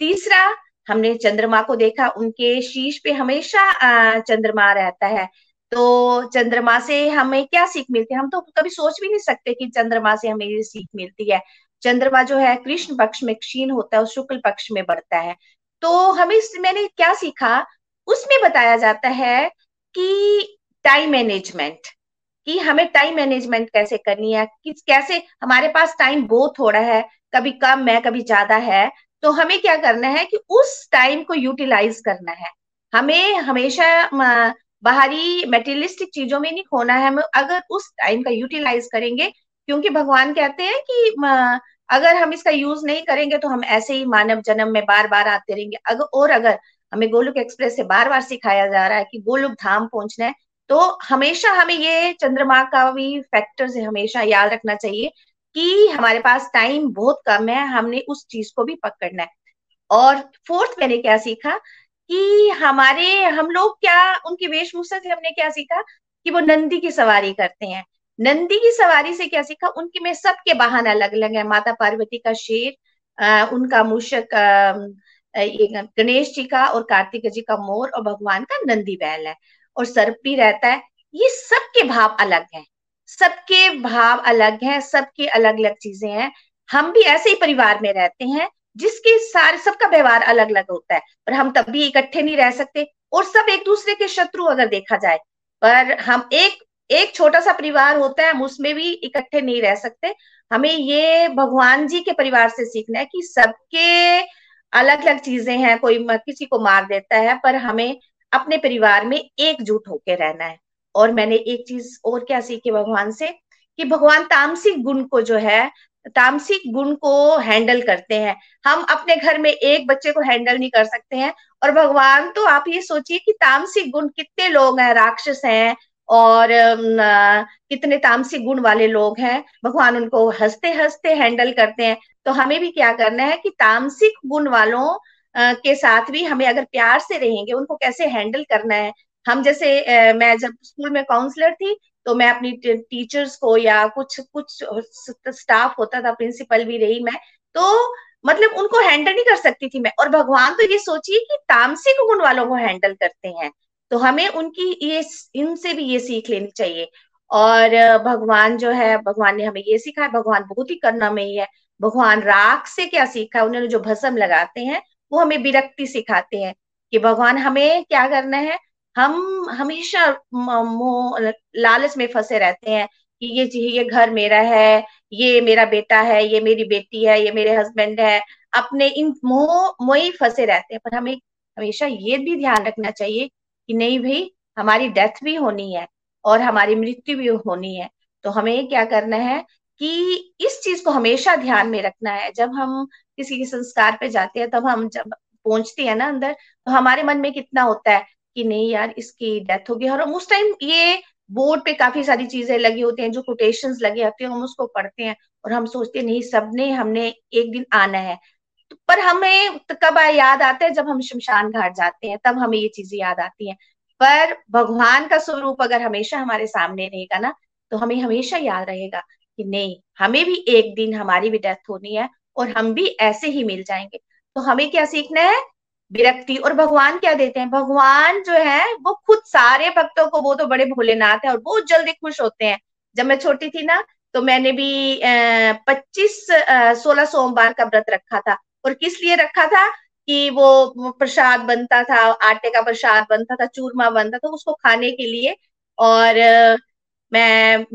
S3: तीसरा, हमने चंद्रमा को देखा, उनके शीश पे हमेशा चंद्रमा रहता है। तो चंद्रमा से हमें क्या सीख मिलती है? हम तो कभी सोच भी नहीं सकते कि चंद्रमा से हमें ये सीख मिलती है। चंद्रमा जो है, कृष्ण पक्ष में क्षीण होता है और शुक्ल पक्ष में बढ़ता है। तो हमें मैंने क्या सीखा? उसमें बताया जाता है कि टाइम मैनेजमेंट कि हमें टाइम मैनेजमेंट कैसे करनी है, किस, कैसे हमारे पास टाइम बहुत थोड़ा है, कभी कम है, कभी ज़्यादा है तो हमें क्या करना है कि उस टाइम को यूटिलाइज करना है। हमें हमेशा बाहरी मेटेरियलिस्टिक चीज़ों में नहीं खोना है, हम अगर उस टाइम का यूटिलाइज करेंगे, क्योंकि भगवान कहते हैं कि अगर हम इसका यूज़ नहीं करेंगे तो हम ऐसे ही मानव जन्म में बार बार आते रहेंगे। अगर और अगर हमें गोलुक एक्सप्रेस से बार बार सिखाया जा रहा है कि गोलुक धाम पहुँचना है तो हमेशा हमें ये चंद्रमा का भी फैक्टर से हमेशा याद रखना चाहिए कि हमारे पास टाइम बहुत कम है हमने उस चीज़ को भी पकड़ना है। और फोर्थ मैंने क्या सीखा कि हमारे हम लोग क्या उनकी वेशभूषा से हमने क्या सीखा कि वो नंदी की सवारी करते हैं। नंदी की सवारी से क्या सीखा? उनके में सबके वाहन अलग अलग है। माता पार्वती का शेर आ, उनका मूषक गणेश जी का और कार्तिक जी का मोर और भगवान का नंदी बैल है। और सर्प भी रहता है, ये सबके भाव अलग हैं। सबके भाव अलग हैं, सबके अलग अलग चीज़ें हैं। हम भी ऐसे ही परिवार में रहते हैं, जिसके सारे, सबका व्यवहार अलग अलग होता है, पर हम तब भी इकट्ठे नहीं रह सकते और सब एक दूसरे के शत्रु अगर देखा जाए, पर हम एक एक छोटा सा परिवार होता है, हम उसमें भी इकट्ठे नहीं रह सकते। हमें ये भगवान जी के परिवार से सीखना है कि सबके अलग अलग चीज़ें हैं, कोई किसी को मार देता है, पर हमें अपने परिवार में एकजुट होकर रहना है। और मैंने एक चीज़ और क्या सीखी भगवान से कि भगवान तामसिक गुण को जो है, तामसिक गुण को हैंडल करते हैं। हम अपने घर में एक बच्चे को हैंडल नहीं कर सकते हैं। और भगवान तो आप ये सोचिए कि तामसिक गुण कितने लोग हैं, राक्षस हैं, और कितने तामसिक गुण वाले लोग हैं। भगवान उनको हँसते हँसते हैंडल करते हैं। तो हमें भी क्या करना है कि तामसिक गुण वालों के साथ भी हमें अगर प्यार से रहेंगे, उनको कैसे हैंडल करना है? हम जैसे मैं जब स्कूल में काउंसलर थी तो मैं अपनी टीचर्स को या कुछ कुछ स्टाफ होता था, प्रिंसिपल भी रही मैं तो मतलब उनको हैंडल नहीं कर सकती थी मैं। और भगवान तो ये सोचिए कि तामसिक गुण वालों को हैंडल करते हैं। तो हमें उनकी ये, इनसे भी ये सीख लेनी चाहिए। और भगवान जो है, भगवान ने हमें ये सीखा है भगवान बहुत ही करना में ही है। भगवान राख से क्या सीखा? है उन्होंने जो भस्म लगाते हैं वो हमें विरक्ति सिखाते हैं कि भगवान, हमें क्या करना है? हम हमेशा लालच में फंसे रहते हैं कि ये ये घर मेरा है, ये मेरा बेटा है, ये मेरी बेटी है, ये मेरे हस्बैंड है। अपने इन मोह मोह फंसे रहते हैं। पर हमें हमेशा ये भी ध्यान रखना चाहिए कि नहीं भाई, हमारी डेथ भी होनी है और हमारी मृत्यु भी होनी है। तो हमें क्या करना है कि इस चीज़ को हमेशा ध्यान में रखना है। जब हम किसी के संस्कार पे जाते हैं, तब हम जब पहुँचते हैं ना अंदर तो हमारे मन में कितना होता है कि नहीं यार, इसकी डेथ होगी। और उस टाइम ये बोर्ड पे काफ़ी सारी चीज़ें लगी होती हैं, जो कोटेशन लगे होते हैं, हम उसको पढ़ते हैं और हम सोचते हैं, नहीं, सबने, हमने एक दिन आना है। तो पर हमें कब याद आता है? जब हम शमशान घाट जाते हैं, तब हमें ये चीज़ें याद आती हैं। पर भगवान का स्वरूप अगर हमेशा हमारे सामने रहेगा ना तो हमें हमेशा याद रहेगा कि नहीं, हमें भी एक दिन हमारी भी डेथ होनी है और हम भी ऐसे ही मिल जाएँगे। तो हमें क्या सीखना है? विरक्ति और भगवान क्या देते हैं? भगवान जो है, वो खुद सारे भक्तों को, वो तो बड़े भोलेनाथ है और बहुत जल्दी खुश होते हैं। जब मैं छोटी थी ना तो मैंने भी पच्चीस सोलह सोमवार का व्रत रखा था। और किस लिए रखा था? कि वो प्रसाद बनता था, आटे का प्रसाद बनता था, चूरमा बनता था, उसको खाने के लिए। और मैं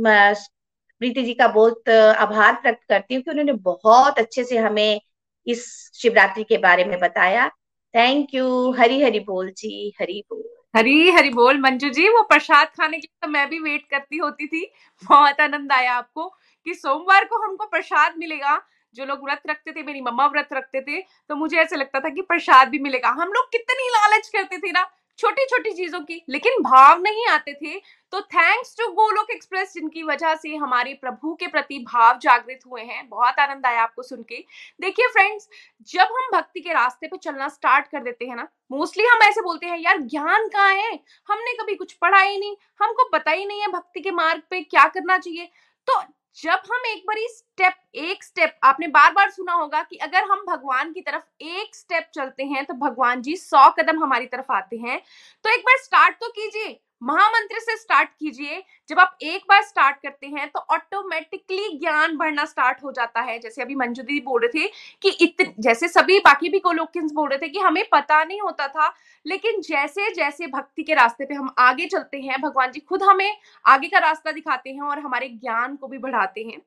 S3: प्रीति जी का बहुत आभार व्यक्त करती हूँ कि उन्होंने बहुत अच्छे से हमें इस शिवरात्रि के बारे में बताया। थैंक यू हरी हरी बोल जी, हरी बोल।
S1: हरी हरी बोल मंजू जी, वो प्रसाद खाने के लिए तो मैं भी वेट करती होती थी। बहुत आनंद आया आपको कि सोमवार को हमको प्रसाद मिलेगा। जो लोग व्रत रखते थे, मेरी मम्मा व्रत रखते थे तो मुझे ऐसा लगता था कि प्रसाद भी मिलेगा। हम लोग कितनी लालच करते थे ना छोटी छोटी चीज़ों की, लेकिन भाव नहीं आते थे। तो थैंक्स टू गोलोक एक्सप्रेस जिनकी वजह से हमारे प्रभु के प्रति भाव जागृत हुए हैं, बहुत आनंद आया आपको सुन के। देखिए फ्रेंड्स जब हम भक्ति के रास्ते पे चलना स्टार्ट कर देते हैं ना मोस्टली हम ऐसे बोलते हैं, यार, ज्ञान कहाँ है? हमने कभी कुछ पढ़ा ही नहीं, हमको पता ही नहीं है भक्ति के मार्ग पे क्या करना चाहिए। तो जब हम एक बार स्टेप एक स्टेप आपने बार बार सुना होगा कि अगर हम भगवान की तरफ़ एक स्टेप चलते हैं तो भगवान जी सौ कदम हमारी तरफ़ आते हैं। तो एक बार स्टार्ट तो कीजिए, महामंत्र से स्टार्ट कीजिए जब आप एक बार स्टार्ट करते हैं तो ऑटोमेटिकली ज्ञान बढ़ना स्टार्ट हो जाता है। जैसे अभी मंजू दीदी बोल रहे थे कि इतने, जैसे सभी, बाकी भी कोलोकियंस बोल रहे थे कि हमें पता नहीं होता था, लेकिन जैसे जैसे भक्ति के रास्ते पे हम आगे चलते हैं, भगवान जी खुद हमें आगे का रास्ता दिखाते हैं और हमारे ज्ञान को भी बढ़ाते हैं।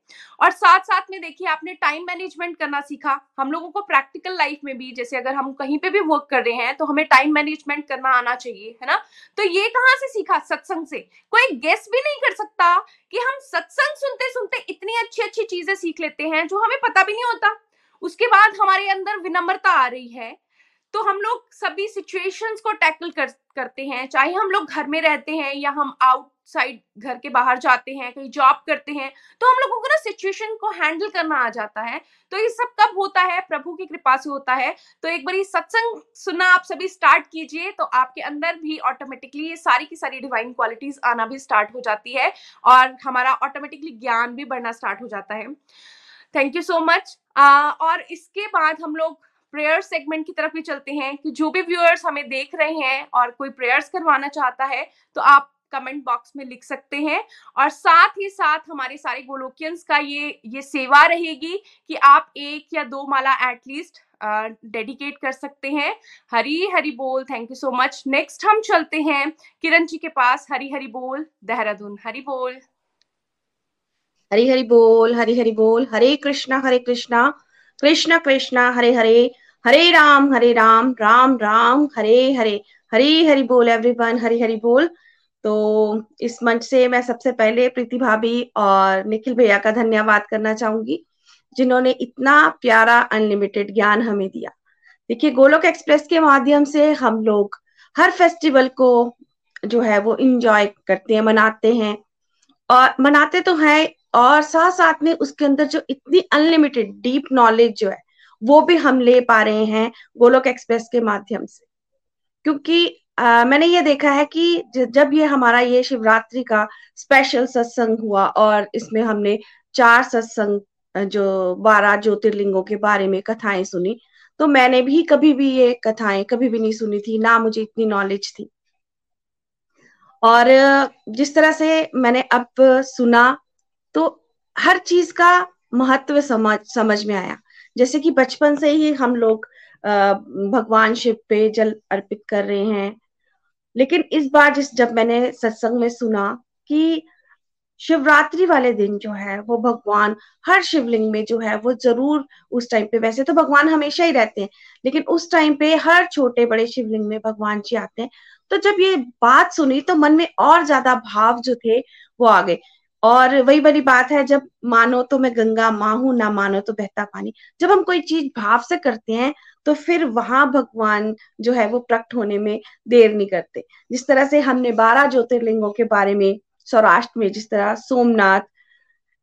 S1: और साथ साथ में देखिए, आपने टाइम मैनेजमेंट करना सीखा। हम लोगों को प्रैक्टिकल लाइफ में भी, जैसे अगर हम कहीं पे भी वर्क कर रहे हैं तो हमें टाइम मैनेजमेंट करना आना चाहिए, है ना? तो ये कहाँ से सीखा? सत्संग से। कोई गेस्ट भी नहीं कर सकता कि हम सत्संग सुनते सुनते इतनी अच्छी अच्छी चीज़ें सीख लेते हैं जो हमें पता भी नहीं होता। उसके बाद हमारे अंदर विनम्रता आ रही है तो हम लोग सभी सिचुएशंस को टैकल कर, करते हैं। चाहे हम लोग घर में रहते हैं या हम आउट आउटसाइड घर के बाहर जाते हैं, कहीं जॉब करते हैं तो हम लोगों को ना सिचुएशन को हैंडल करना आ जाता है। तो ये सब कब होता है? प्रभु की कृपा से होता है। तो एक बार सत्संग सुनना आप सभी स्टार्ट कीजिए तो आपके अंदर भी ऑटोमेटिकली ये सारी की सारी डिवाइन क्वालिटीज आना भी स्टार्ट हो जाती है और हमारा ऑटोमेटिकली ज्ञान भी बढ़ना स्टार्ट हो जाता है। थैंक यू सो मच और इसके बाद हम लोग प्रेयर सेगमेंट की तरफ़ भी चलते हैं कि जो भी व्यूअर्स हमें देख रहे हैं और कोई प्रेयर्स करवाना चाहता है तो आप कमेंट बॉक्स में लिख सकते हैं। और साथ ही साथ हमारे सारे गोलोकियंस का ये ये सेवा रहेगी कि आप एक या दो माला एटलीस्ट डेडिकेट कर सकते हैं। हरी हरी बोल thank you so much next हम चलते हैं किरण जी के पास। हरी हरी बोल, देहरादून। हरी बोल।
S4: हरी हरी बोल, हरी हरी बोल। हरे कृष्णा हरे कृष्णा। कृष्णा कृष्णा, हरे हरे। हरे राम हरे राम। राम राम, हरे हरे। हरी हरी बोल एवरीवन हरी हरी बोल। तो इस मंच से मैं सबसे पहले प्रीति भाभी और निखिल भैया का धन्यवाद करना चाहूँगी, जिन्होंने इतना प्यारा अनलिमिटेड ज्ञान हमें दिया। देखिए, गोलोक एक्सप्रेस के माध्यम से हम लोग हर फेस्टिवल को जो है वो इंजॉय करते हैं, मनाते हैं। और मनाते तो हैं, और साथ साथ में उसके अंदर जो इतनी अनलिमिटेड डीप नॉलेज जो है, वो भी हम ले पा रहे हैं गोलोक एक्सप्रेस के माध्यम से। क्योंकि आ, मैंने ये देखा है कि जब ये हमारा ये शिवरात्रि का स्पेशल सत्संग हुआ और इसमें हमने चार सत्संग जो बारह ज्योतिर्लिंगों के बारे में कथाएँ सुनी तो मैंने भी कभी भी ये कथाएँ कभी भी नहीं सुनी थी ना मुझे इतनी नॉलेज थी। और जिस तरह से मैंने अब सुना तो हर चीज़ का महत्व समझ समझ में आया। जैसे कि बचपन से ही हम लोग भगवान शिव पे जल अर्पित कर रहे हैं लेकिन इस बार जिस जब मैंने सत्संग में सुना कि शिवरात्रि वाले दिन जो है, वो भगवान हर शिवलिंग में जो है, वो ज़रूर उस टाइम पे, वैसे तो भगवान हमेशा ही रहते हैं, लेकिन उस टाइम पे हर छोटे बड़े शिवलिंग में भगवान जी आते हैं। तो जब ये बात सुनी तो मन में और ज़्यादा भाव जो थे, वो आ गए। और वही वाली बात है, जब मानो तो मैं गंगा, माँ हूँ, ना मानो तो बहता पानी। जब हम कोई चीज़ भाव से करते हैं तो फिर वहाँ भगवान जो है वो प्रकट होने में देर नहीं करते। जिस तरह से हमने बारह ज्योतिर्लिंगों के बारे में सौराष्ट्र में जिस तरह सोमनाथ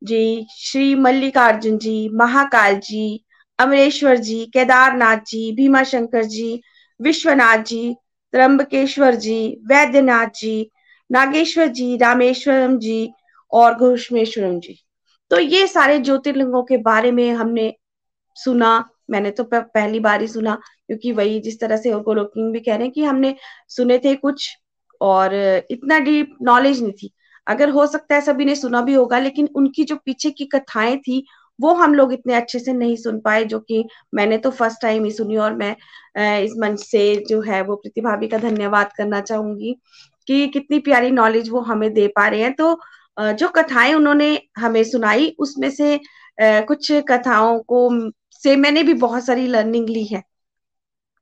S4: जी, श्री मल्लिकार्जुन जी, महाकाल जी, अमरेश्वर जी, केदारनाथ जी भीमा शंकर जी, विश्वनाथ जी त्रंबकेश्वर जी, वैद्यनाथ जी, नागेश्वर जी, रामेश्वरम जी और घोषमेश्वरम जी। तो ये सारे ज्योतिर्लिंगों के बारे में हमने सुना मैंने तो पहली बार ही सुना, क्योंकि वही जिस तरह से गोलोकिंग भी कह रहे हैं कि हमने सुने थे कुछ और इतना डीप नॉलेज नहीं थी। अगर हो सकता है सभी ने सुना भी होगा, लेकिन उनकी जो पीछे की कथाएँ थी, वो हम लोग इतने अच्छे से नहीं सुन पाए, जो कि मैंने तो फ़र्स्ट टाइम ही सुनी और मैं इस मंच से जो है वो प्रतिभावी का धन्यवाद करना चाहूँगी कि कितनी प्यारी नॉलेज वो हमें दे पा रहे हैं। तो जो कथाएँ उन्होंने हमें सुनाई, उसमें से कुछ कथाओं को से मैंने भी बहुत सारी लर्निंग ली है।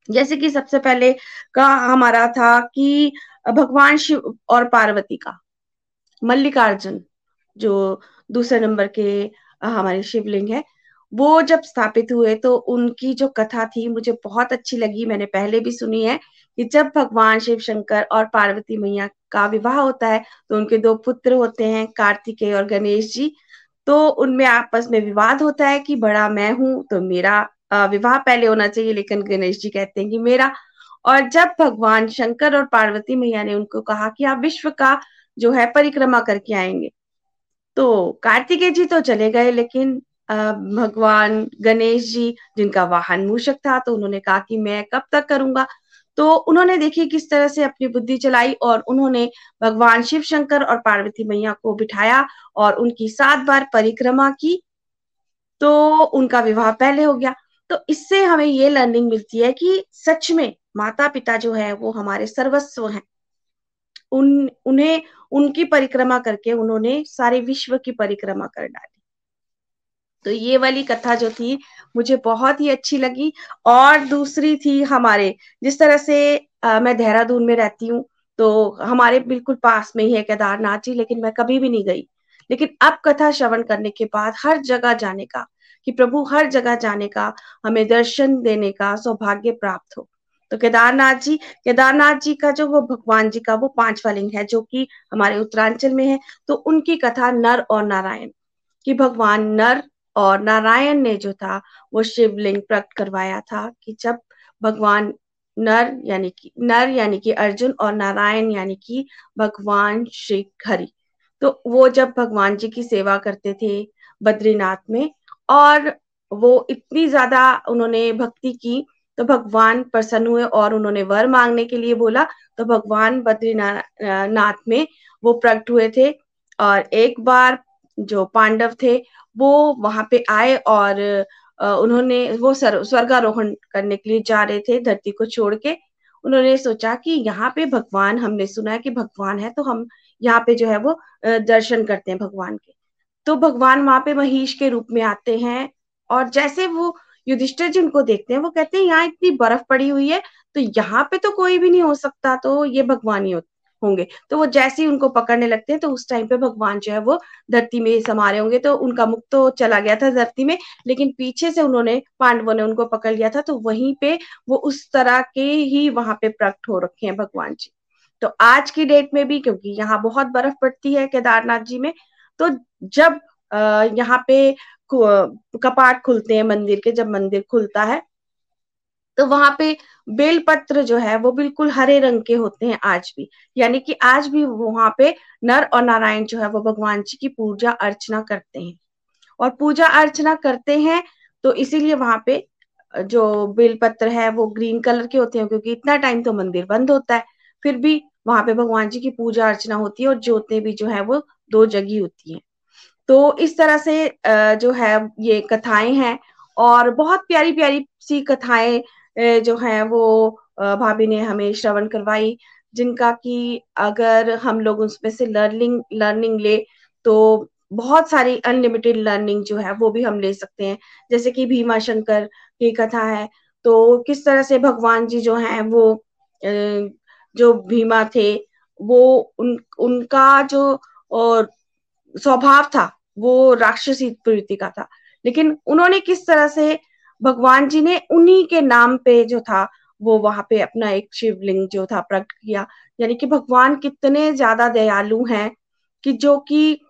S4: जैसे कि सबसे पहले का हमारा था कि भगवान शिव और पार्वती का, मल्लिकार्जुन, जो दूसरे नंबर के हमारे शिवलिंग है, वो जब स्थापित हुए तो उनकी जो कथा थी मुझे बहुत अच्छी लगी, मैंने पहले भी सुनी है कि जब भगवान शिव शंकर और पार्वती मैया का विवाह होता है तो उनके दो पुत्र होते हैं, कार्तिकेय और गणेश जी। तो उनमें आपस में विवाद होता है कि बड़ा मैं हूँ तो मेरा विवाह पहले होना चाहिए, लेकिन गणेश जी कहते हैं कि मेरा। और जब भगवान शंकर और पार्वती मैया ने उनको कहा कि आप विश्व का जो है परिक्रमा करके आएँगे तो कार्तिकेय जी तो चले गए, लेकिन भगवान गणेश जी, जिनका वाहन मूषक था तो उन्होंने कहा कि मैं कब तक करूँगा? तो उन्होंने देखी किस तरह से अपनी बुद्धि चलाई और उन्होंने भगवान शिव शंकर और पार्वती मैया को बिठाया और उनकी सात बार परिक्रमा की। तो उनका विवाह पहले हो गया। तो इससे हमें ये लर्निंग मिलती है कि सच में माता पिता जो है, वो हमारे सर्वस्व हैं। उन, उन्हें, उनकी परिक्रमा करके उन्होंने सारे विश्व की परिक्रमा कर डाली। तो ये वाली कथा जो थी मुझे बहुत ही अच्छी लगी। और दूसरी थी हमारे जिस तरह से आ, मैं देहरादून में रहती हूँ तो हमारे बिल्कुल पास में ही है केदारनाथ जी लेकिन मैं कभी भी नहीं गई। लेकिन अब कथा श्रवण करने के बाद हर जगह जाने का कि प्रभु हर जगह जाने का हमें दर्शन देने का सौभाग्य प्राप्त हो। तो केदारनाथ जी केदारनाथ जी का जो वो भगवान जी का वो पांचवा लिंग है जो कि हमारे उत्तरांचल में है तो उनकी कथा नर और नारायण कि भगवान नर और नारायण ने जो था, वो शिवलिंग प्रकट करवाया था कि जब भगवान नर यानी कि, नर यानी कि अर्जुन और नारायण यानी कि भगवान श्री हरि। तो वो जब भगवान जी की सेवा करते थे बद्रीनाथ में और वो इतनी ज़्यादा उन्होंने भक्ति की तो भगवान प्रसन्न हुए और उन्होंने वर मांगने के लिए बोला तो भगवान बद्रीनाथ में वो प्रकट हुए थे और एक बार जो पांडव थे वो वहाँ पे आए और उन्होंने वो स्वर्गारोहण करने के लिए जा रहे थे, धरती को छोड़ के। उन्होंने सोचा कि यहाँ पे भगवान, हमने सुना है कि भगवान है तो हम यहाँ पे जो है वो दर्शन करते हैं भगवान के। तो भगवान वहाँ पे महिष के रूप में आते हैं और जैसे वो युधिष्ठिर जी उनको देखते हैं, वो कहते हैं, यहाँ इतनी बर्फ़ पड़ी हुई है तो यहाँ पे तो कोई भी नहीं हो सकता तो ये भगवान ही। होंगे। तो वो जैसे ही उनको पकड़ने लगते हैं तो उस टाइम पे भगवान जो है वो धरती में समा रहे होंगे। तो उनका मुख तो चला गया था धरती में, लेकिन पीछे से उन्होंने, पांडवों ने उनको पकड़ लिया था तो वहीं पे वो उस तरह के ही वहाँ पे प्रकट हो रखे हैं भगवान जी। तो आज की डेट में भी, क्योंकि यहाँ बहुत बर्फ़ पड़ती है केदारनाथ जी में तो जब, अः, यहाँ पे कपाट खुलते हैं मंदिर के, जब मंदिर खुलता है तो वहाँ पे बेलपत्र जो है वो बिल्कुल हरे रंग के होते हैं आज भी। यानी कि आज भी वहाँ पे नर और नारायण जो है वो भगवान जी की पूजा अर्चना करते हैं। और पूजा अर्चना करते हैं तो इसीलिए वहाँ पे जो बेलपत्र है वो ग्रीन कलर के होते हैं क्योंकि इतना टाइम तो मंदिर बंद होता है। फिर भी वहाँ पे भगवान जी की पूजा अर्चना होती है और जोतें भी जो है वो दो जगह होती है। तो इस तरह से जो है ये कथाएँ हैं और बहुत प्यारी प्यारी सी कथाएँ जो है वो भाभी ने हमें श्रवण करवाई, जिनका कि अगर हम लोग उसमें से लर्निंग लर्निंग ले तो बहुत सारी अनलिमिटेड लर्निंग जो है वो भी हम ले सकते हैं। जैसे कि भीमा शंकर की कथा है तो किस तरह से भगवान जी जो हैं वो जो भीमा थे, वो उन, उनका जो और स्वभाव था, वो राक्षसी प्रवृत्ति का था। लेकिन उन्होंने किस तरह से भगवान जी ने उन्हीं के नाम पे जो था, वो वहाँ पे अपना एक शिवलिंग जो था प्रकट किया। यानी कि भगवान कितने ज़्यादा दयालु हैं कि जो कि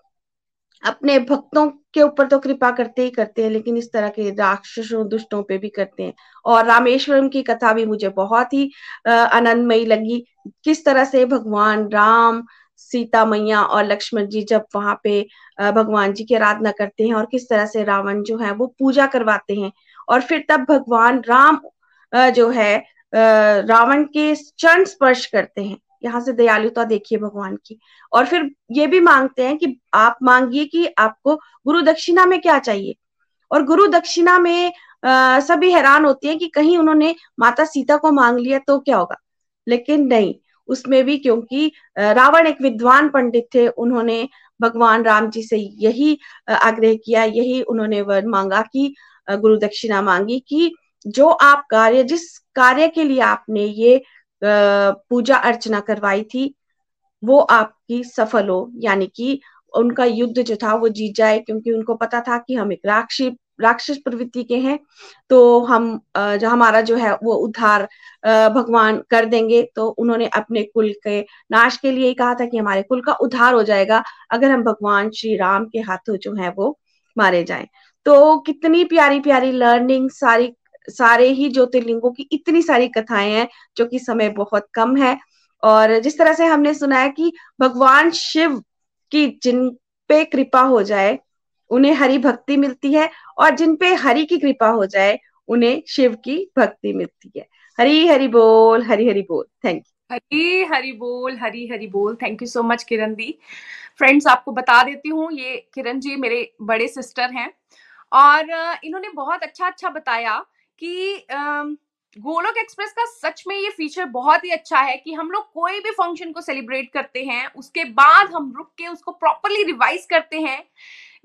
S4: अपने भक्तों के ऊपर तो कृपा करते ही करते हैं, लेकिन इस तरह के राक्षसों, दुष्टों पे भी करते हैं। और रामेश्वरम की कथा भी मुझे बहुत ही आनंदमयी लगी। किस तरह से भगवान राम, सीता मैया और लक्ष्मण जी जब वहाँ पे भगवान जी की आराधना करते हैं और किस तरह से रावण जो है वो पूजा करवाते हैं और फिर तब भगवान राम जो है रावण के चरण स्पर्श करते हैं। यहाँ से दयालुता देखिए भगवान की। और फिर ये भी मांगते हैं कि आप मांगिए कि आपको गुरु दक्षिणा में क्या चाहिए। और गुरु दक्षिणा में आ, सभी हैरान होते हैं कि कहीं उन्होंने माता सीता को मांग लिया तो क्या होगा। लेकिन नहीं उसमें भी क्योंकि रावण एक विद्वान पंडित थे उन्होंने भगवान राम जी से यही आग्रह किया यही उन्होंने वर मांगा कि गुरु दक्षिणा मांगी कि जो आप कार्य, जिस कार्य के लिए आपने ये पूजा अर्चना करवाई थी, वो आपकी सफल हो। यानी कि उनका युद्ध जो था वो जीत जाए, क्योंकि उनको पता था कि हम एक राक्षी, राक्षस प्रवृत्ति के हैं। तो हम जो हमारा जो है वो उद्धार भगवान कर देंगे। तो उन्होंने अपने कुल के नाश के लिए ही कहा था कि हमारे कुल का उद्धार हो जाएगा, अगर हम भगवान श्री राम के हाथों जो है वो मारे जाएँ। तो कितनी प्यारी प्यारी लर्निंग सारी, सारे ही ज्योतिर्लिंगों की इतनी सारी कथाएँ हैं, जो कि समय बहुत कम है। और जिस तरह से हमने सुना है कि भगवान शिव की जिन पे कृपा हो जाए, उन्हें हरि भक्ति मिलती है, और जिन पे हरि की कृपा हो जाए, उन्हें शिव की भक्ति मिलती है। हरी हरि बोल, हरी हरि बोल। थैंक यू
S1: हरी हरि बोल, हरी हरि बोल। Thank you so much Kiran the. Friends आपको बता देती हूँ, ये किरण जी मेरे बड़े सिस्टर हैं। और इन्होंने बहुत अच्छा अच्छा बताया कि गोलोक एक्सप्रेस का सच में ये फीचर बहुत ही अच्छा है कि हम लोग कोई भी फ़ंक्शन को सेलिब्रेट करते हैं, उसके बाद हम रुक के उसको प्रॉपरली रिवाइज करते हैं,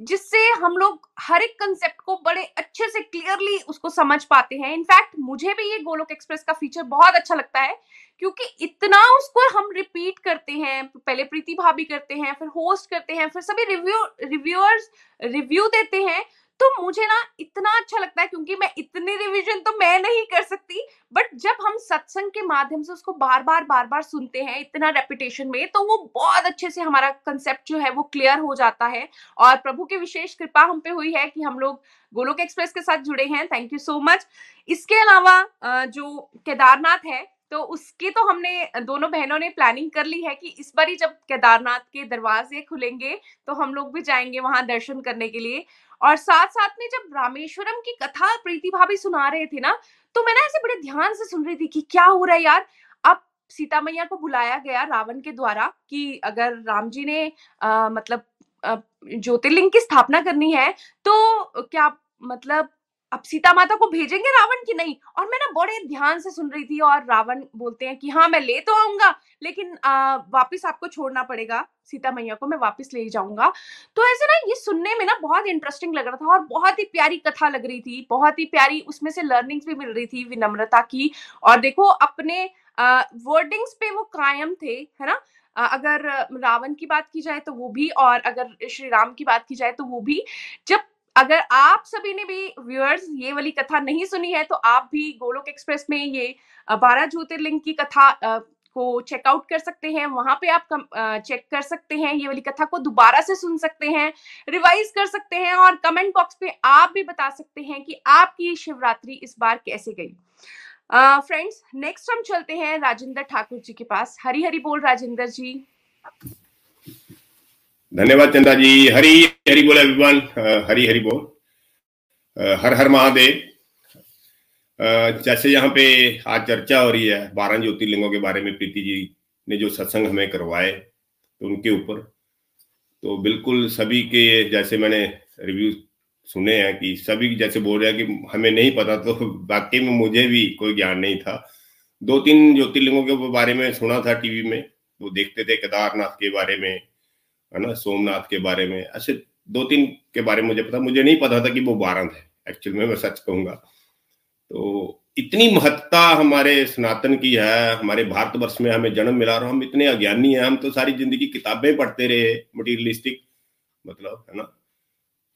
S1: जिससे हम लोग हर एक कंसेप्ट को बड़े अच्छे से क्लियरली उसको समझ पाते हैं। इनफैक्ट मुझे भी ये गोलोक एक्सप्रेस का फीचर बहुत अच्छा लगता है, क्योंकि इतना उसको हम रिपीट करते हैं, पहले प्रीति भाभी करते हैं, फिर होस्ट करते हैं, फिर सभी रिव्यू, रिव्यूअर्स रिव्यू देते हैं तो मुझे ना इतना अच्छा लगता है क्योंकि मैं इतनी रिवीजन तो मैं नहीं कर सकती। बट जब हम सत्संग के माध्यम से उसको बार बार बार बार सुनते हैं इतना रेपिटेशन में तो वो बहुत अच्छे से हमारा कंसेप्ट जो है वो क्लियर हो जाता है। और प्रभु की विशेष कृपा हम पे हुई है कि हम लोग गोलोक एक्सप्रेस के साथ जुड़े हैं। थैंक यू सो मच इसके अलावा जो केदारनाथ है तो उसकी तो हमने, दोनों बहनों ने प्लानिंग कर ली है कि इस बार ही जब केदारनाथ के दरवाजे खुलेंगे तो हम लोग भी जाएँगे वहाँ दर्शन करने के लिए। और साथ साथ में जब रामेश्वरम की कथा प्रीति भाभी सुना रहे थे ना तो मैं ना ऐसे बड़े ध्यान से सुन रही थी कि क्या हो रहा है यार। अब सीता मैया को बुलाया गया रावण के द्वारा कि अगर राम जी ने आ, मतलब ज्योतिर्लिंग की स्थापना करनी है तो क्या मतलब अब सीता माता को भेजेंगे रावण की नहीं? और मैं ना बड़े ध्यान से सुन रही थी और रावण बोलते हैं कि हाँ मैं ले तो आऊँगा लेकिन आ, वापिस आपको छोड़ना पड़ेगा। सीता मैया को मैं वापस ले जाऊँगा। तो ऐसे ना ये सुनने में ना बहुत इंटरेस्टिंग लग रहा था और बहुत ही प्यारी कथा लग रही थी बहुत ही प्यारी उसमें से लर्निंग्स भी मिल रही थी विनम्रता की। और देखो अपने वर्डिंग्स पे वो कायम थे है ना? अगर रावण की बात की जाए तो वो भी और अगर श्री राम की बात की जाए तो वो भी। जब अगर आप सभी ने भी व्यूअर्स ये वाली कथा नहीं सुनी है तो आप भी गोलोक एक्सप्रेस में ये बारह ज्योतिर्लिंग की कथा को चेकआउट कर सकते हैं। वहाँ पे आप चेक कर सकते हैं, ये वाली कथा को दोबारा से सुन सकते हैं रिवाइज कर सकते हैं और कमेंट बॉक्स पे आप भी बता सकते हैं कि आपकी शिवरात्रि इस बार कैसे गई। फ्रेंड्स नेक्स्ट हम चलते हैं राजेंद्र ठाकुर जी के पास। हरी हरी बोल राजेंद्र जी।
S5: धन्यवाद चंदा जी हरी हरी बोल एवरीवन हरी हरी बोल। हर हर महादेव। जैसे यहाँ पे आज चर्चा हो रही है, बारह ज्योतिर्लिंगों के बारे में प्रीति जी ने जो सत्संग हमें करवाए तो उनके ऊपर। तो बिल्कुल सभी के जैसे मैंने रिव्यू सुने हैं कि सभी जैसे बोल रहे हैं कि हमें नहीं पता तो वाकई में मुझे भी कोई ज्ञान नहीं था। दो तीन ज्योतिर्लिंगों के बारे में सुना था टीवी में, वो देखते थे केदारनाथ के बारे में। है ना, सोमनाथ के बारे में। ऐसे दो तीन के बारे में मुझे पता, मुझे नहीं पता था कि वो बारह है। एक्चुअल में मैं सच कहूँगा। तो इतनी महत्ता हमारे सनातन की है, हमारे भारतवर्ष में हमें जन्म मिला और हम इतने अज्ञानी हैं, हम तो सारी ज़िंदगी किताबें पढ़ते रहे मटीरियलिस्टिक मतलब है ना।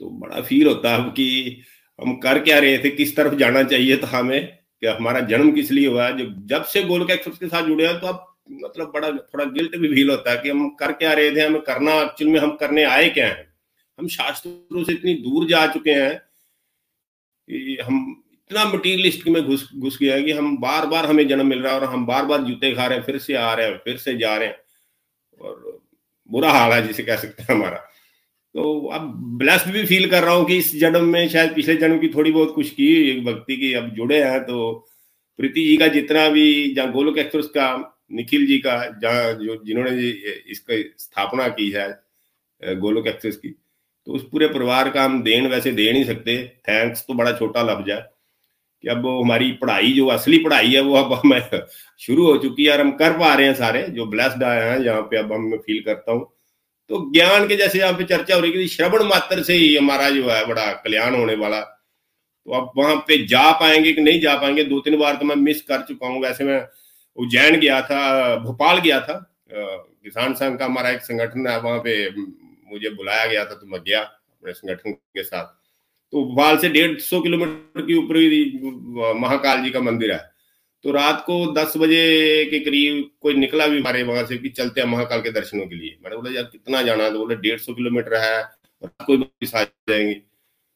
S5: तो बड़ा फील होता है कि हम कर क्या रहे थे, किस तरफ़ जाना चाहिए था हमें, कि हमारा जन्म किस लिए हुआ है। जब से गोल एक्सप्रेस के साथ जुड़े हैं तो अब मतलब बड़ा, थोड़ा गिल्ट भी फील होता है कि हम कर क्या रहे थे, हमें करना एक्चुअल में हम करने आए क्या हैं? हम शास्त्रों से इतनी दूर जा चुके हैं कि हम इतना मटीरियलिस्ट में घुस घुस गया है कि हम बार बार हमें जन्म मिल रहा है और हम बार बार जूते खा रहे हैं, फिर से आ रहे हैं, फिर से जा रहे हैं। और बुरा हाल है जिसे कह सकते हैं हमारा। तो अब ब्लेस्ड भी फील कर रहा हूँ कि इस जन्म में शायद पिछले जन्म की थोड़ी बहुत कुछ की, एक भक्ति की अब जुड़े हैं तो प्रीति जी का जितना भी, जहाँ गोलोक एक्सप्रेस का निखिल जी का, जहाँ जो, जिन्होंने इसका स्थापना की है गोलोक एक्सेस की तो उस पूरे परिवार का हम देन वैसे दे नहीं सकते। थैंक्स तो बड़ा छोटा लफ्ज है कि अब वो हमारी पढ़ाई, जो असली पढ़ाई है, वो अब हमें शुरू हो चुकी है और हम कर पा रहे हैं सारे, जो ब्लेस्ड आए हैं यहाँ पे अब हम फील करता हूँ। तो ज्ञान के जैसे यहाँ पे चर्चा हो रही है श्रवण मात्र से ही हमारा जो है, बड़ा कल्याण होने वाला। तो अब वहाँ पे जा पाएँगे कि नहीं जा पाएँगे दो तीन बार तो मैं मिस कर चुका हूँ। वैसे मैं उज्जैन गया था, भोपाल गया था। किसान संघ का हमारा एक संगठन है, वहाँ पे मुझे बुलाया गया था तो मैं गया अपने संगठन के साथ। तो भोपाल से डेढ़ सौ किलोमीटर के ऊपर महाकाल जी का मंदिर है। तो रात को दस बजे के करीब कोई निकला भी हमारे वहाँ से कि चलते हैं महाकाल के दर्शनों के लिए। मैंने बोला, यार, कितना जाना है? तो बोले, डेढ़ सौ किलोमीटर है कोई आ जाएँगे।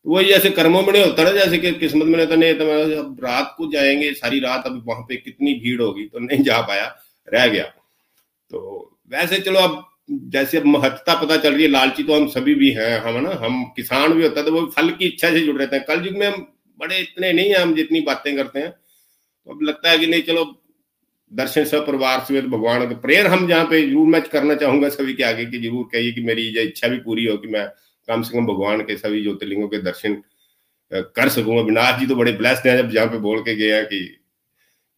S5: वही जैसे कर्मों में नहीं होता ना, जैसे कि किस्मत में तो नहीं तो अब रात को जाएँगे, सारी रात अब वहाँ पे कितनी भीड़ होगी तो नहीं जा पाया, रह गया। तो वैसे चलो अब, जैसे अब महत्ता पता चल रही है, लालची तो हम सभी भी हैं, हम ना, हम किसान भी होता है तो वो फल की इच्छा से जुड़ रहते हैं। कल युग में हम बड़े इतने नहीं है, हम जितनी बातें करते हैं। तो अब लगता है कि नहीं, चलो, दर्शन सब परिवार से भगवान प्रेयर, हम जहाँ पे ज़रूर मैं करना चाहूँगा, सभी के आगे कि ज़रूर कहिए कि मेरी ये इच्छा भी पूरी हो कि मैं कम से कम भगवान के सभी ज्योतिर्लिंगों के दर्शन कर सकूँगा अविनाश जी तो बड़े ब्लेस्ड हैं जब जहाँ पे बोल के गए हैं कि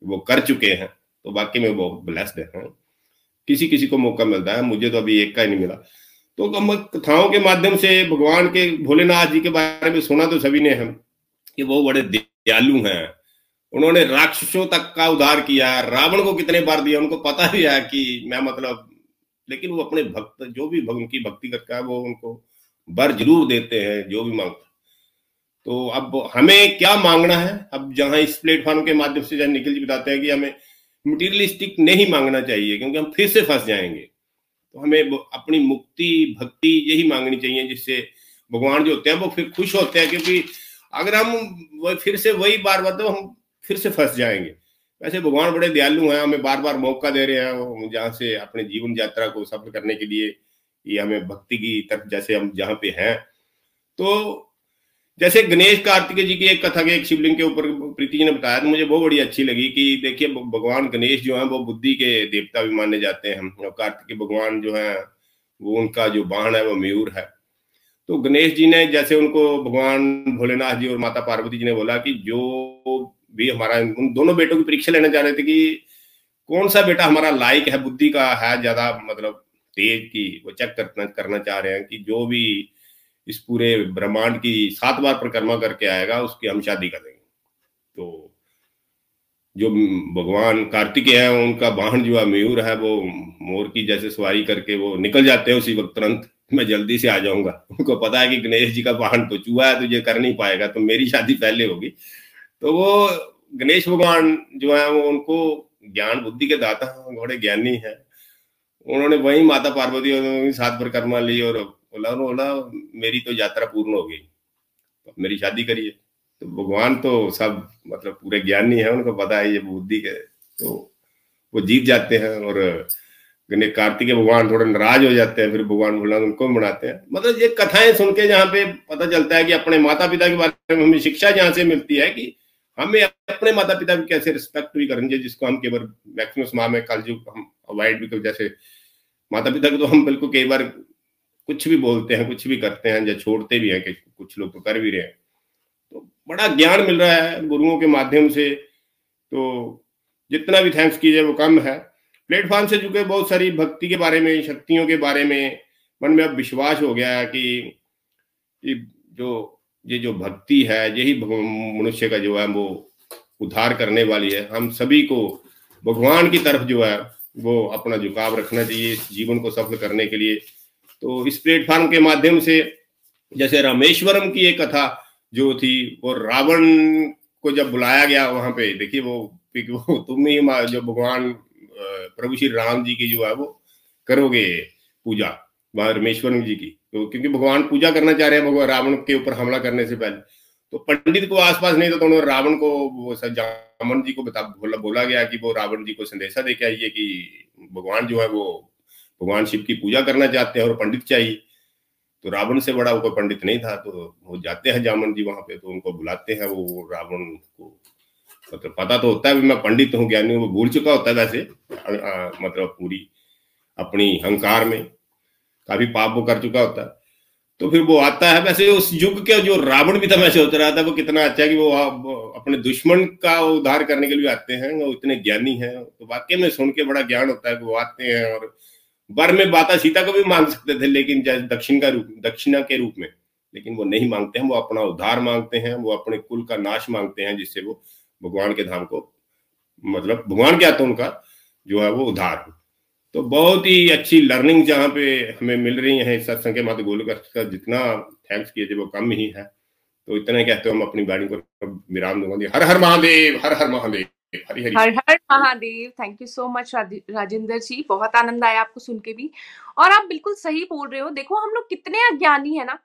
S5: वो कर चुके हैं तो बाकी में वो ब्लेस्ड हैं। किसी किसी को मौका मिलता है, मुझे तो अभी एक का ही नहीं मिला। तो हम कथाओं के माध्यम से भगवान के, भोलेनाथ जी के बारे में सुना तो सभी ने हम, कि वो बड़े दयालु हैं। उन्होंने राक्षसों तक का उद्धार किया, रावण को कितने बार दिया, उनको पता भी है कि मैं मतलब लेकिन वो अपने भक्त, जो भी उनकी भक्ति करता है, वो उनको बर ज़रूर देते हैं, जो भी माँगता तो अब हमें क्या मांगना है? अब जहाँ इस प्लेटफॉर्म के माध्यम से जहाँ निखिल जी बताते हैं कि हमें मटीरियलिस्टिक नहीं मांगना चाहिए, क्योंकि हम फिर से फंस जाएँगे। तो हमें अपनी मुक्ति, भक्ति यही मांगनी चाहिए, जिससे भगवान जो होते हैं, वो फिर खुश होते हैं, क्योंकि अगर हम फिर से वही बार बार तो हम फिर से फंस जाएँगे। वैसे भगवान बड़े दयालु हैं, हमें बार बार मौका दे रहे हैं, जहाँ से अपने जीवन यात्रा को सफल करने के लिए ये हमें भक्ति की तरफ़ जैसे हम जहाँ पे हैं। तो जैसे गणेश कार्तिक जी की एक कथा के एक शिवलिंग के ऊपर प्रीति जी ने बताया तो मुझे बहुत बड़ी अच्छी लगी कि देखिए भगवान गणेश जो है, वो बुद्धि के देवता भी माने जाते हैं। और कार्तिक भगवान जो है, वो उनका जो बाण है, वो मयूर है। तो गणेश जी ने जैसे उनको भगवान भोलेनाथ जी और माता पार्वती जी ने बोला कि जो भी हमारा, उन दोनों बेटों की परीक्षा लेना चाह रहे थे कि कौन सा बेटा हमारा लायक है, बुद्धि का है, ज़्यादा मतलब तेज की वो चेक करना करना चाह रहे हैं कि जो भी इस पूरे ब्रह्मांड की सात बार परिक्रमा करके आएगा, उसकी हम शादी कर देंगे। तो जो भगवान कार्तिक है, उनका वाहन जो है, मयूर है, वो मोर की जैसे सवारी करके वो निकल जाते हैं उसी वक्त तुरंत। मैं जल्दी से आ जाऊँगा। उनको पता है कि गणेश जी का वाहन तो चूहा है तो ये कर नहीं पाएगा तो मेरी शादी पहले होगी। तो वो गणेश भगवान जो है, वो उनको ज्ञान बुद्धि के दाता बड़े ज्ञानी है। उन्होंने वही माता पार्वती और सात परिक्रमा ली और बोला बोला, मेरी तो यात्रा पूर्ण हो गई। मेरी शादी करिए। तो भगवान तो सब मतलब पूरे ज्ञानी है, उनको पता है ये बुद्धि के तो वो जीत जाते हैं और कार्तिक भगवान थोड़े नाराज़ हो जाते हैं, फिर भगवान भोला उनको मनाते हैं। मतलब ये कथाएँ सुन के जहाँ पे पता चलता है कि अपने माता पिता के बारे में हमें शिक्षा जहाँ से मिलती है कि हमें अपने माता पिता की कैसे रिस्पेक्ट भी करनी चाहिए, जिसको हम केवल, मैक्सिमम माह में कल जो हम अवॉइड कर जैसे माता पिता को तो हम बिल्कुल कई बार कुछ भी बोलते हैं कुछ भी करते हैं या छोड़ते भी हैं कि कुछ लोग तो कर भी रहे हैं। तो बड़ा ज्ञान मिल रहा है गुरुओं के माध्यम से। तो जितना भी थैंक्स कीजिए वो कम है। प्लेटफॉर्म से जुड़े बहुत सारी भक्ति के बारे में शक्तियों के बारे में मन में अब विश्वास हो गया है कि, जो ये जो भक्ति है यही मनुष्य का जो है वो उद्धार करने वाली है। हम सभी को भगवान की तरफ़ जो है वो अपना झुकाव रखना चाहिए जीवन को सफल करने के लिए। तो इस प्लेटफॉर्म के माध्यम से जैसे रामेश्वरम की एक कथा जो थी, वो रावण को जब बुलाया गया वहाँ पे, देखिए वो वो तुम ही जो भगवान प्रभु श्री राम जी की जो है वो करोगे पूजा वहाँ रामेश्वरम जी की। तो क्योंकि भगवान पूजा करना चाह रहे हैं, भगवान रावण के ऊपर हमला करने से पहले। तो पंडित को आसपास नहीं था तो उन्होंने रावण को वो जामन जी को बता, बोला बोला गया कि वो रावण जी को संदेशा दे के आइए कि भगवान जो है वो भगवान शिव की पूजा करना चाहते हैं और पंडित चाहिए। तो रावण से बड़ा कोई पंडित नहीं था तो वो जाते हैं जामन जी वहाँ पे तो उनको बुलाते हैं वो रावण को। मतलब पता तो होता है मैं पंडित हूँ ज्ञानी वो भूल चुका होता है वैसे मतलब पूरी अपनी अहंकार में। काफ़ी पाप वो कर चुका होता है। तो फिर वो आता है वैसे उस युग के जो रावण भी था, मैं सोच रहा था वो कितना अच्छा है कि वो अपने दुश्मन का उद्धार करने के लिए आते हैं, वो इतने ज्ञानी हैं। तो वाक्य में सुन के बड़ा ज्ञान होता है कि वो आते हैं और वर में बाता सीता को भी मांग सकते थे, लेकिन जैसे दक्षिण का रूप, दक्षिणा के रूप में। लेकिन वो नहीं मांगते हैं, वो अपना उद्धार मांगते हैं, वो अपने कुल का नाश मांगते हैं, जिससे वो भगवान के धाम को मतलब भगवान क्या तो उनका जो है वो उद्धार हो। तो बहुत ही अच्छी लर्निंग जहाँ पे हमें मिल रही है सत्संग के माता गोलक का जितना थैंक्स किए थे वो कम ही है। तो इतना कहते हम अपनी बाणी को विराम दूँगा। हर हर महादेव, हर हर महादेव,
S1: हर हर Mahadev thank you so much Rajendra ji. बहुत आनंद आया आपको सुन के भी। और आप बिल्कुल सही बोल रहे हो। देखो, हम लोग कितने अज्ञानी है ना।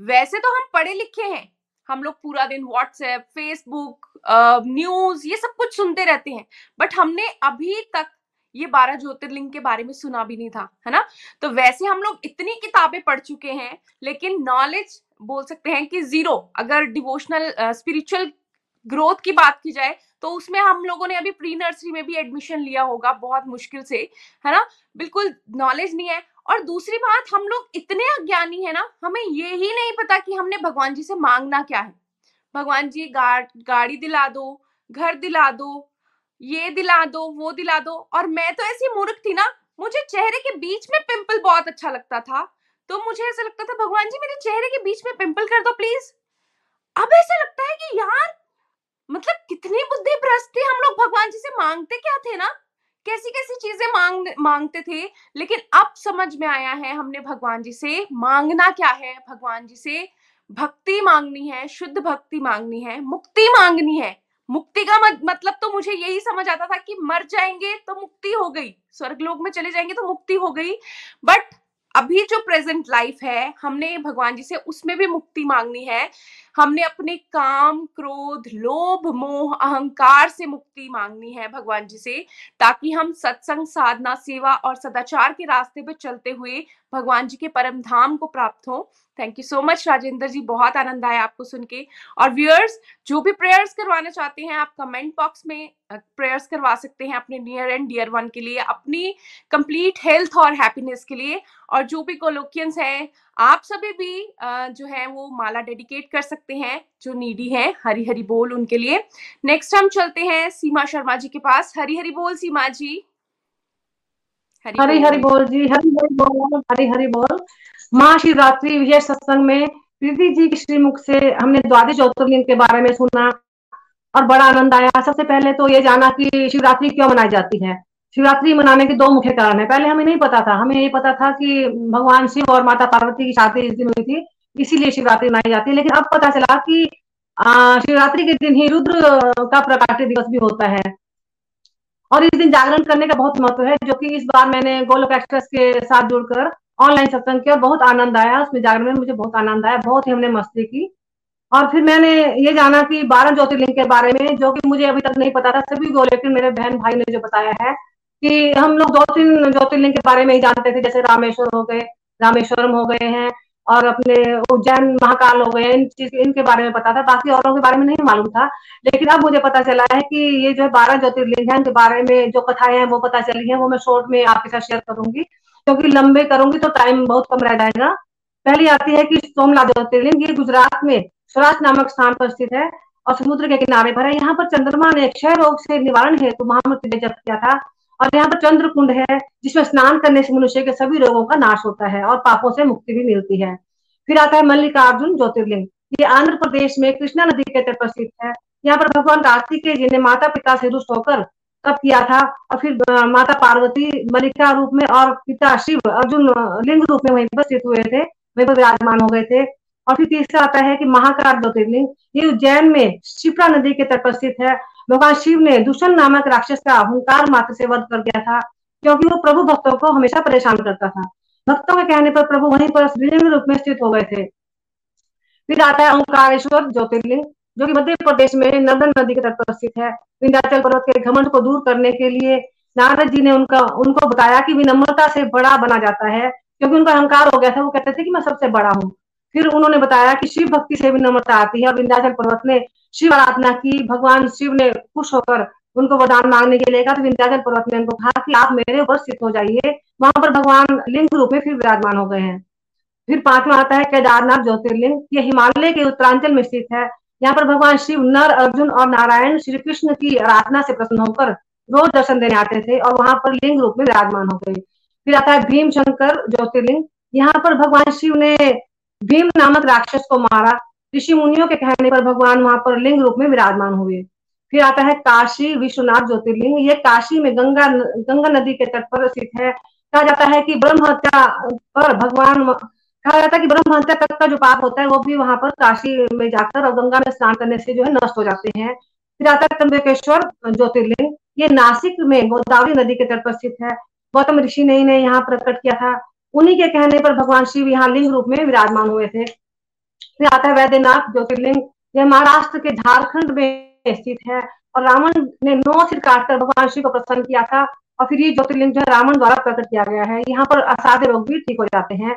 S1: वैसे तो हम पढ़े लिखे हैं। हम लोग पूरा दिन व्हाट्सएप फेसबुक न्यूज़ ये सब कुछ सुनते रहते हैं। बट हमने अभी तक ये बारह ज्योतिर्लिंग के बारे में सुना भी नहीं था है ना? तो वैसे हम लोग इतनी किताबें पढ़ चुके हैं लेकिन नॉलेज बोल सकते हैं कि ज़ीरो अगर डिवोशनल स्पिरिचुअल ग्रोथ की बात की जाए तो उसमें हम लोगों ने अभी प्री नर्सरी में भी एडमिशन लिया होगा बहुत मुश्किल से है ना? बिल्कुल नॉलेज नहीं है। और दूसरी बात हम लोग इतने अज्ञानी है ना हमें ये ही नहीं पता कि हमने भगवान जी से मांगना क्या है। भगवान जी गा, गाड़ी दिला दो घर दिला दो ये दिला दो, वो दिला दो। और मैं तो ऐसी मूर्ख थी ना, मुझे चेहरे के बीच में पिंपल बहुत अच्छा लगता था। तो मुझे ऐसा लगता था, भगवान जी, मेरे चेहरे के बीच में पिंपल कर दो प्लीज़ अब ऐसा लगता है कि यार मतलब कितनी बुद्धि भ्रष्ट थे हम लोग। भगवान जी से मांगते क्या थे ना? कैसी कैसी चीज़ें मांग मांगते थे? लेकिन अब समझ में आया है हमने भगवान जी से मांगना क्या है। भगवान जी से भक्ति मांगनी है, शुद्ध भक्ति मांगनी है, मुक्ति मांगनी है। मुक्ति का मतलब तो मुझे यही समझ आता था कि मर जाएँगे तो मुक्ति हो गई। स्वर्ग लोग में चले जाएँगे तो मुक्ति हो गई। बट अभी जो प्रेजेंट लाइफ है, हमने भगवान जी से उसमें भी मुक्ति मांगनी है। हमने अपने काम, क्रोध, लोभ, मोह, अहंकार से मुक्ति मांगनी है भगवान जी से, ताकि हम सत्संग, साधना, सेवा और सदाचार के रास्ते पर चलते हुए भगवान जी के परम धाम को प्राप्त हो। Thank you so much Rajendra ji. बहुत आनंद आया आपको सुन के। और व्यूअर्स जो भी प्रेयर्स करवाना चाहते हैं, आप कमेंट बॉक्स में प्रेयर्स करवा सकते हैं अपने नियर एंड डियर वन के लिए, अपनी कंप्लीट हेल्थ और हैप्पीनेस के लिए। और जो भी कोलोकियंस हैं, आप सभी भी जो है, वो माला डेडिकेट कर सकते हैं जो नीडी है हरी हरी बोल उनके लिए। नेक्स्ट हम चलते हैं सीमा शर्मा जी के पास। हरी हरी बोल सीमा जी।
S6: हरी हरी हरी बोल जी हरी हरी बोल हरी हरी बोल। माँ शिवरात्रि विजय सत्संग में प्रीति जी के श्रीमुख से हमने द्वादश ज्योतिर्लिंग के बारे में सुना और बड़ा आनंद आया। सबसे पहले तो ये जाना कि शिवरात्रि क्यों मनाई जाती है। शिवरात्रि मनाने के दो मुख्य कारण है। पहले हमें नहीं पता था। हमें ये पता था कि भगवान शिव और माता पार्वती की शादी इस दिन हुई थी। इसीलिए शिवरात्रि मनाई जाती है। लेकिन अब पता चला कि शिवरात्रि के दिन ही रुद्र का प्रकाट्य दिवस भी होता है। और इस दिन जागरण करने का बहुत महत्व है, जो कि इस बार मैंने गोलोक एक्सप्रेस के साथ जुड़कर ऑनलाइन सत्संग किया और बहुत आनंद आया। उसमें जागरण में मुझे बहुत आनंद आया, बहुत ही हमने मस्ती की। और फिर मैंने ये जाना कि बारह ज्योतिर्लिंग के बारे में, जो कि मुझे अभी तक नहीं पता था, सभी को लेकिन मेरे बहन भाई ने जो बताया है कि हम लोग दो तीन ज्योतिर्लिंग के बारे में ही जानते थे, जैसे रामेश्वर हो गए, रामेश्वरम हो गए हैं और अपने उज्जैन महाकाल हो गए, इन चीज़, इनके बारे में पता था। बाकी औरों के बारे में नहीं मालूम था। लेकिन अब मुझे पता चला है कि ये जो है बारह ज्योतिर्लिंग है इनके बारे में जो कथाएँ हैं, वो पता चली है। वो मैं शॉर्ट में आपके साथ शेयर करूँगी। क्योंकि लंबे करूँगी तो टाइम बहुत कम रह जाएगा। पहली आती है कि सोमनाथ ज्योतिर्लिंग, ये गुजरात में स्वराज नामक स्थान पर स्थित है और समुद्र के किनारे पर है। यहाँ पर चंद्रमा ने क्षय रोग से निवारण हेतु महामृत्यु जप किया था। और यहाँ पर चंद्र कुंड है, जिसमें स्नान करने से मनुष्य के सभी रोगों का नाश होता है और पापों से मुक्ति भी मिलती है। फिर आता है मल्लिकार्जुन ज्योतिर्लिंग। ये आंध्र प्रदेश में कृष्णा नदी के तट पर स्थित है। यहाँ पर भगवान कार्तिकेय जी ने माता पिता से रुष्ट होकर तप किया था, और फिर माता पार्वती मल्लिका रूप में और पिता शिव अर्जुन लिंग रूप में वहीं पर स्थित हुए थे, वहीं पर विराजमान हो गए थे। और फिर तीसरा आता है कि महाकाल ज्योतिर्लिंग। ये उज्जैन में शिप्रा नदी के तट पर स्थित है। भगवान शिव ने दुष्ण नामक राक्षस का अहंकार मात्र से वध कर दिया था, क्योंकि वो प्रभु भक्तों को हमेशा परेशान करता था। भक्तों के कहने पर प्रभु वहीं पर स्त्रीलिंग रूप में स्थित हो गए थे। फिर आता है ओंकारेश्वर ज्योतिर्लिंग, जो कि मध्य प्रदेश में नर्मदा नदी के तट पर स्थित है। विंध्याचल पर्वत के घमंड को दूर करने के लिए नारद जी ने उनका, उनको बताया कि विनम्रता से बड़ा बना जाता है, क्योंकि उनका अहंकार हो गया था। वो कहते थे कि मैं सबसे बड़ा हूँ। फिर उन्होंने बताया कि शिव भक्ति से विनम्रता आती है और विंध्याचल पर्वत ने शिव आराधना की, भगवान शिव ने खुश होकर उनको वरदान मांगने के लिए कहा तो विंध्याचल पर्वत ने उनको कहा कि आप मेरे ऊपर स्थित हो जाइए। वहाँ पर भगवान लिंग रूप में फिर विराजमान हो गए हैं। फिर पांचवा आता है, केदारनाथ ज्योतिर्लिंग। ये हिमालय के उत्तरांचल में स्थित है। यहाँ पर भगवान शिव नर अर्जुन और नारायण श्री कृष्ण की आराधना से प्रसन्न होकर रोज दर्शन देने आते थे और वहाँ पर लिंग रूप में विराजमान हो गए। फिर आता है भीम शंकर ज्योतिर्लिंग। यहाँ पर भगवान शिव ने भीम नामक राक्षस को मारा। ऋषि मुनियों के कहने पर भगवान वहाँ पर लिंग रूप में विराजमान हुए। फिर आता है काशी विश्वनाथ ज्योतिर्लिंग। ये काशी में गंगा गंगा नदी के तट पर स्थित है। कहा जाता है कि ब्रह्म हत्या पर भगवान कहा जाता है कि ब्रह्म हत्या तक का जो पाप होता है, वो भी वहाँ पर काशी में जाकर और गंगा में स्नान करने से जो है नष्ट हो जाते हैं। फिर आता है त्र्यंबकेश्वर ज्योतिर्लिंग। ये नासिक में गोदावरी नदी के तट पर स्थित है। गौतम ऋषि ने इन्हें यहाँ प्रकट किया था। उन्हीं के कहने पर भगवान शिव यहाँ लिंग रूप में विराजमान हुए थे। फिर आता है वैद्यनाथ ज्योतिर्लिंग, यह महाराष्ट्र के झारखंड में स्थित है और रावण ने नौ सिर काटकर भगवान शिव को प्रसन्न किया था और फिर ये ज्योतिर्लिंग जो है रावण द्वारा प्रकट किया गया है। यहाँ पर असाध्य रोग भी ठीक हो जाते हैं।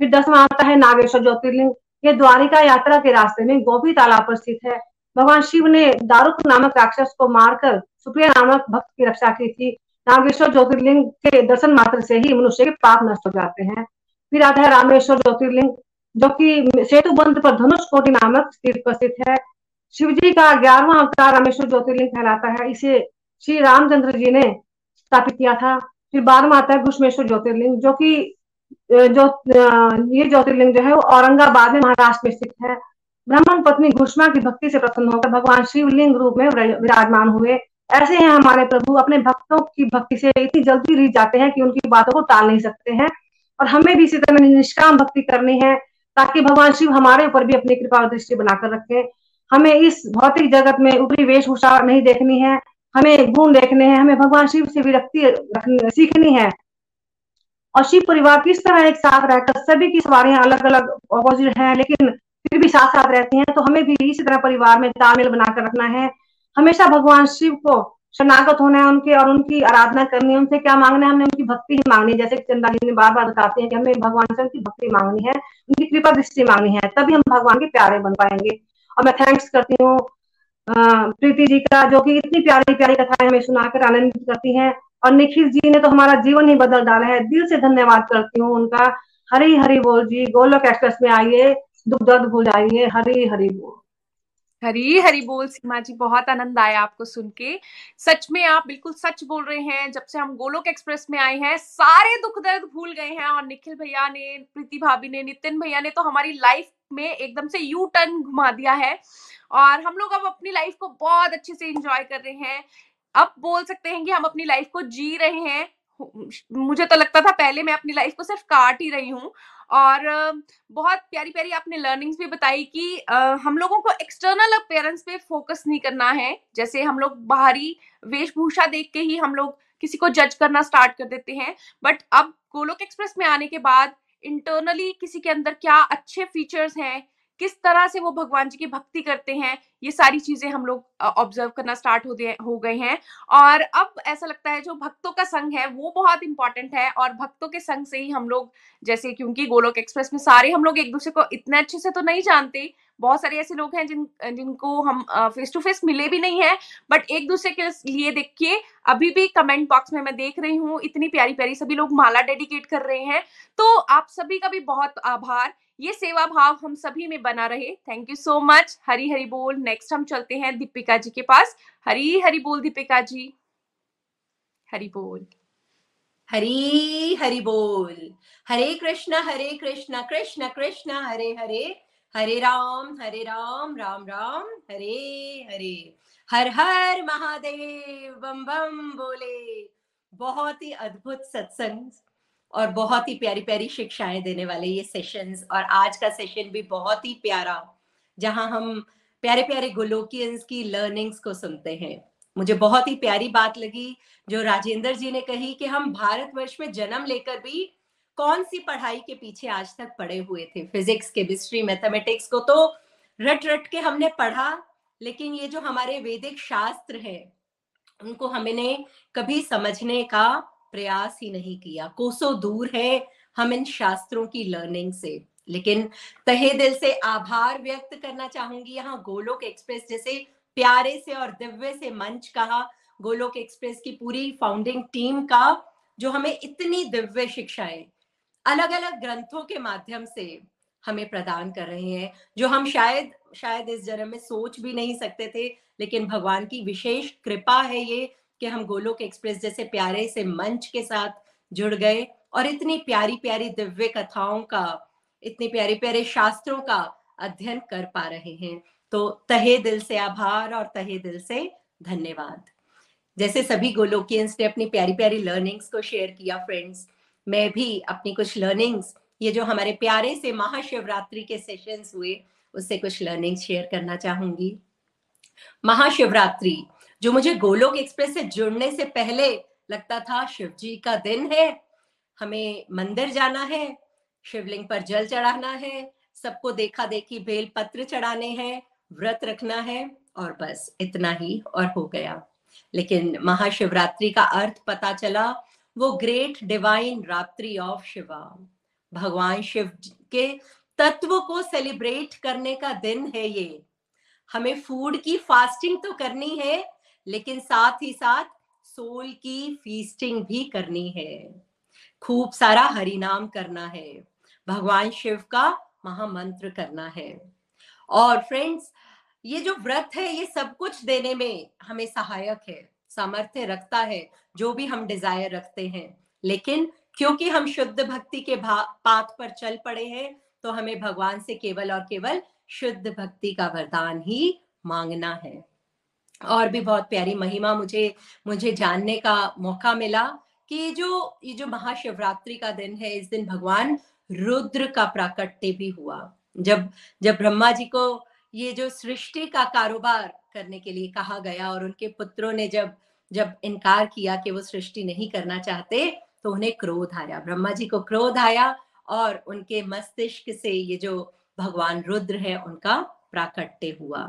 S6: फिर दसवां आता है नागेश्वर ज्योतिर्लिंग। ये द्वारिका यात्रा के रास्ते में गोभी तालाब पर स्थित है। भगवान शिव ने दारुक नामक राक्षस को मारकर सुप्रिया नामक भक्त की रक्षा की थी। नागेश्वर ज्योतिर्लिंग के दर्शन मात्र से ही मनुष्य के पाप नष्ट हो जाते हैं। फिर आता है रामेश्वर ज्योतिर्लिंग। जो कि सेतु बंध पर धनुष कोटि नामक पर स्थित है। शिव जी का ग्यारहवा अवतार रामेश्वर ज्योतिर्लिंग कहलाता है। इसे श्री रामचंद्र जी ने स्थापित किया था। फिर बारहवा आता है घुष्मेश्वर ज्योतिर्लिंग, जो कि जो ये ज्योतिर्लिंग जो है वो औरंगाबाद में महाराष्ट्र में स्थित है। ब्राह्मण पत्नी घुष्मा की भक्ति से प्रसन्न होकर भगवान शिवलिंग रूप में विराजमान हुए। ऐसे हैं हमारे प्रभु अपने भक्तों की भक्ति से इतनी जल्दी रीत जाते हैं कि उनकी बातों को टाल नहीं सकते हैं। और हमें भी इसी तरह निष्काम भक्ति करनी है। ताकि भगवान शिव हमारे ऊपर भी अपनी कृपा और दृष्टि बनाकर रखें। हमें इस भौतिक जगत में ऊपरी वेशभूषा नहीं देखनी है, हमें गुण देखने हैं, हमें भगवान शिव से विरक्ति सीखनी है। और शिव परिवार किस तरह एक साथ रहकर सभी की सवारियाँ अलग अलग अपोजिट हैं, लेकिन फिर भी साथ साथ रहती हैं तो हमें भी इसी तरह परिवार में तालमेल बनाकर रखना है। हमेशा भगवान शिव को शरणागत होना है उनके और उनकी आराधना करनी है, उनसे क्या मांगना है? हमने उनकी भक्ति ही मांगनी है। जैसे चंदा जी ने बार बार बताते हैं कि हमें भगवान से उनकी भक्ति मांगनी है, उनकी कृपा दृष्टि मांगनी है, तभी हम भगवान के प्यारे बन पाएँगे। और मैं थैंक्स करती हूँ प्रीति जी का, जो कि इतनी प्यारी प्यारी कथाएँ हमें सुनाकर आनंदित करती हैं। और निखिल जी ने तो हमारा जीवन ही बदल डाला है। दिल से धन्यवाद करती हूँ उनका। हरी हरी बोल जी, गोलोक एक्सप्रेस में आइए, दुख दर्द भूल जाइए, हरी हरी बोल।
S1: हरी हरी बोल सीमा जी, बहुत आनंद आया आपको सुन के। सच में आप बिल्कुल सच बोल रहे हैं। जब से हम गोलोक एक्सप्रेस में आए हैं, सारे दुख दर्द भूल गए हैं और निखिल भैया ने, प्रीति भाभी ने, नितिन भैया ने तो हमारी लाइफ में एकदम से यू टर्न घुमा दिया है। और हम लोग अब अपनी लाइफ को बहुत अच्छे से इंजॉय कर रहे हैं। अब बोल सकते हैं कि हम अपनी लाइफ को जी रहे हैं, मुझे तो लगता था पहले मैं अपनी लाइफ को सिर्फ़ काट ही रही हूँ। और बहुत प्यारी प्यारी आपने लर्निंग्स भी बताई कि हम लोगों को एक्सटर्नल अपेयरेंस पे फोकस नहीं करना है। जैसे हम लोग बाहरी वेशभूषा देख के ही हम लोग किसी को जज करना स्टार्ट कर देते हैं। बट अब गोलोक एक्सप्रेस में आने के बाद इंटरनली किसी के अंदर क्या अच्छे फीचर्स हैं, किस तरह से वो भगवान जी की भक्ति करते हैं ये सारी चीज़ें हम लोग ऑब्ज़र्व करना स्टार्ट हो हो गए हैं। और अब ऐसा लगता है जो भक्तों का संघ है, वो बहुत इंपॉर्टेंट है। और भक्तों के संग से ही हम लोग, जैसे क्योंकि गोलोक एक्सप्रेस में सारे हम लोग एक दूसरे को इतने अच्छे से तो नहीं जानते। बहुत सारे ऐसे लोग हैं जिन, जिनको हम फेस टू फेस मिले भी नहीं है। बट एक दूसरे के लिए देखिए, अभी भी कमेंट बॉक्स में मैं देख रही हूँ, इतनी प्यारी प्यारी सभी लोग माला डेडिकेट कर रहे हैं। तो आप सभी का भी बहुत आभार। ये सेवा भाव हम सभी में बना रहे। Thank you so much Hari Hari बोल। नेक्स्ट हम चलते हैं दीपिका जी के पास। हरी हरी बोल दीपिका जी। हरी बोल।
S7: हरी हरी बोल। हरे कृष्णा हरे कृष्णा, कृष्ण कृष्ण, हरे हरे। हरे राम हरे राम राम राम, हरे हरे। हर हर महादेव, बम बम बोले। बहुत ही अद्भुत सत्संग और बहुत ही प्यारी प्यारी शिक्षाएँ देने वाले ये सेशंस और आज का सेशन भी बहुत ही प्यारा, जहाँ हम प्यारे प्यारे गोलोकियंस की लर्निंग्स को सुनते हैं। मुझे बहुत ही प्यारी बात लगी जो राजेंद्र जी ने कही कि हम भारतवर्ष में जन्म लेकर भी कौन सी पढ़ाई के पीछे आज तक पढ़े हुए थे? फिजिक्स केमिस्ट्री मैथमेटिक्स को तो रट रट के हमने पढ़ा, लेकिन ये जो हमारे वैदिक शास्त्र है, उनको हमने कभी समझने का प्रयास ही नहीं किया। कोसों दूर है हम इन शास्त्रों की लर्निंग से। लेकिन तहे दिल से आभार व्यक्त करना चाहूँगी यहाँ गोलोक एक्सप्रेस, जैसे प्यारे से और दिव्य से मंच कहा। गोलोक एक्सप्रेस की पूरी फाउंडिंग टीम का, जो हमें इतनी दिव्य शिक्षाएँ अलग अलग ग्रंथों के माध्यम से हमें प्रदान कर रहे हैं, जो हम शायद शायद इस जन्म में सोच भी नहीं सकते थे, लेकिन भगवान की विशेष कृपा है ये कि हम गोलोक एक्सप्रेस जैसे प्यारे से मंच के साथ जुड़ गए और इतनी प्यारी प्यारी दिव्य कथाओं का इतने प्यारे प्यारे शास्त्रों का अध्ययन कर पा रहे हैं। तो तहे दिल से आभार और तहे दिल से धन्यवाद। जैसे सभी गोलोकियंस ने अपनी प्यारी प्यारी लर्निंग्स को शेयर किया फ्रेंड्स मैं भी अपनी कुछ लर्निंग्स ये जो हमारे प्यारे से महाशिवरात्रि के सेशंस हुए, उससे कुछ लर्निंग्स शेयर करना चाहूँगी। महाशिवरात्रि, जो मुझे गोलोक एक्सप्रेस से जुड़ने से पहले लगता था, शिव जी का दिन है, हमें मंदिर जाना है शिवलिंग पर जल चढ़ाना है, सबको देखा देखी बेल पत्र चढ़ाने हैं, व्रत रखना है और बस इतना ही और हो गया। लेकिन महाशिवरात्रि का अर्थ पता चला, वो great divine ratri of Shiva. भगवान शिव के तत्व को सेलिब्रेट करने का दिन है ये। हमें फ़ूड की फास्टिंग तो करनी है, लेकिन साथ ही साथ सोल की फीस्टिंग भी करनी है। खूब सारा हरिनाम करना है। भगवान शिव का महामंत्र करना है। और फ्रेंड्स ये जो व्रत है, ये सब कुछ देने में हमें सहायक है, सामर्थ्य रखता है, जो भी हम डिज़ायर रखते हैं। लेकिन क्योंकि हम शुद्ध भक्ति के पाथ पर चल पड़े हैं तो हमें भगवान से केवल और केवल शुद्ध भक्ति का वरदान ही मांगना है। और भी बहुत प्यारी महिमा मुझे मुझे जानने का मौका मिला कि जो, ये जो महाशिवरात्रि का दिन है, इस दिन भगवान रुद्र का प्राकट्य भी हुआ। जब जब ब्रह्मा जी को ये जो सृष्टि का कारोबार करने के लिए कहा गया और उनके पुत्रों ने जब जब इनकार किया कि वो सृष्टि नहीं करना चाहते तो उन्हें क्रोध आया। ब्रह्मा जी को क्रोध आया और उनके मस्तिष्क से ये जो भगवान रुद्र है, उनका प्राकट्य हुआ।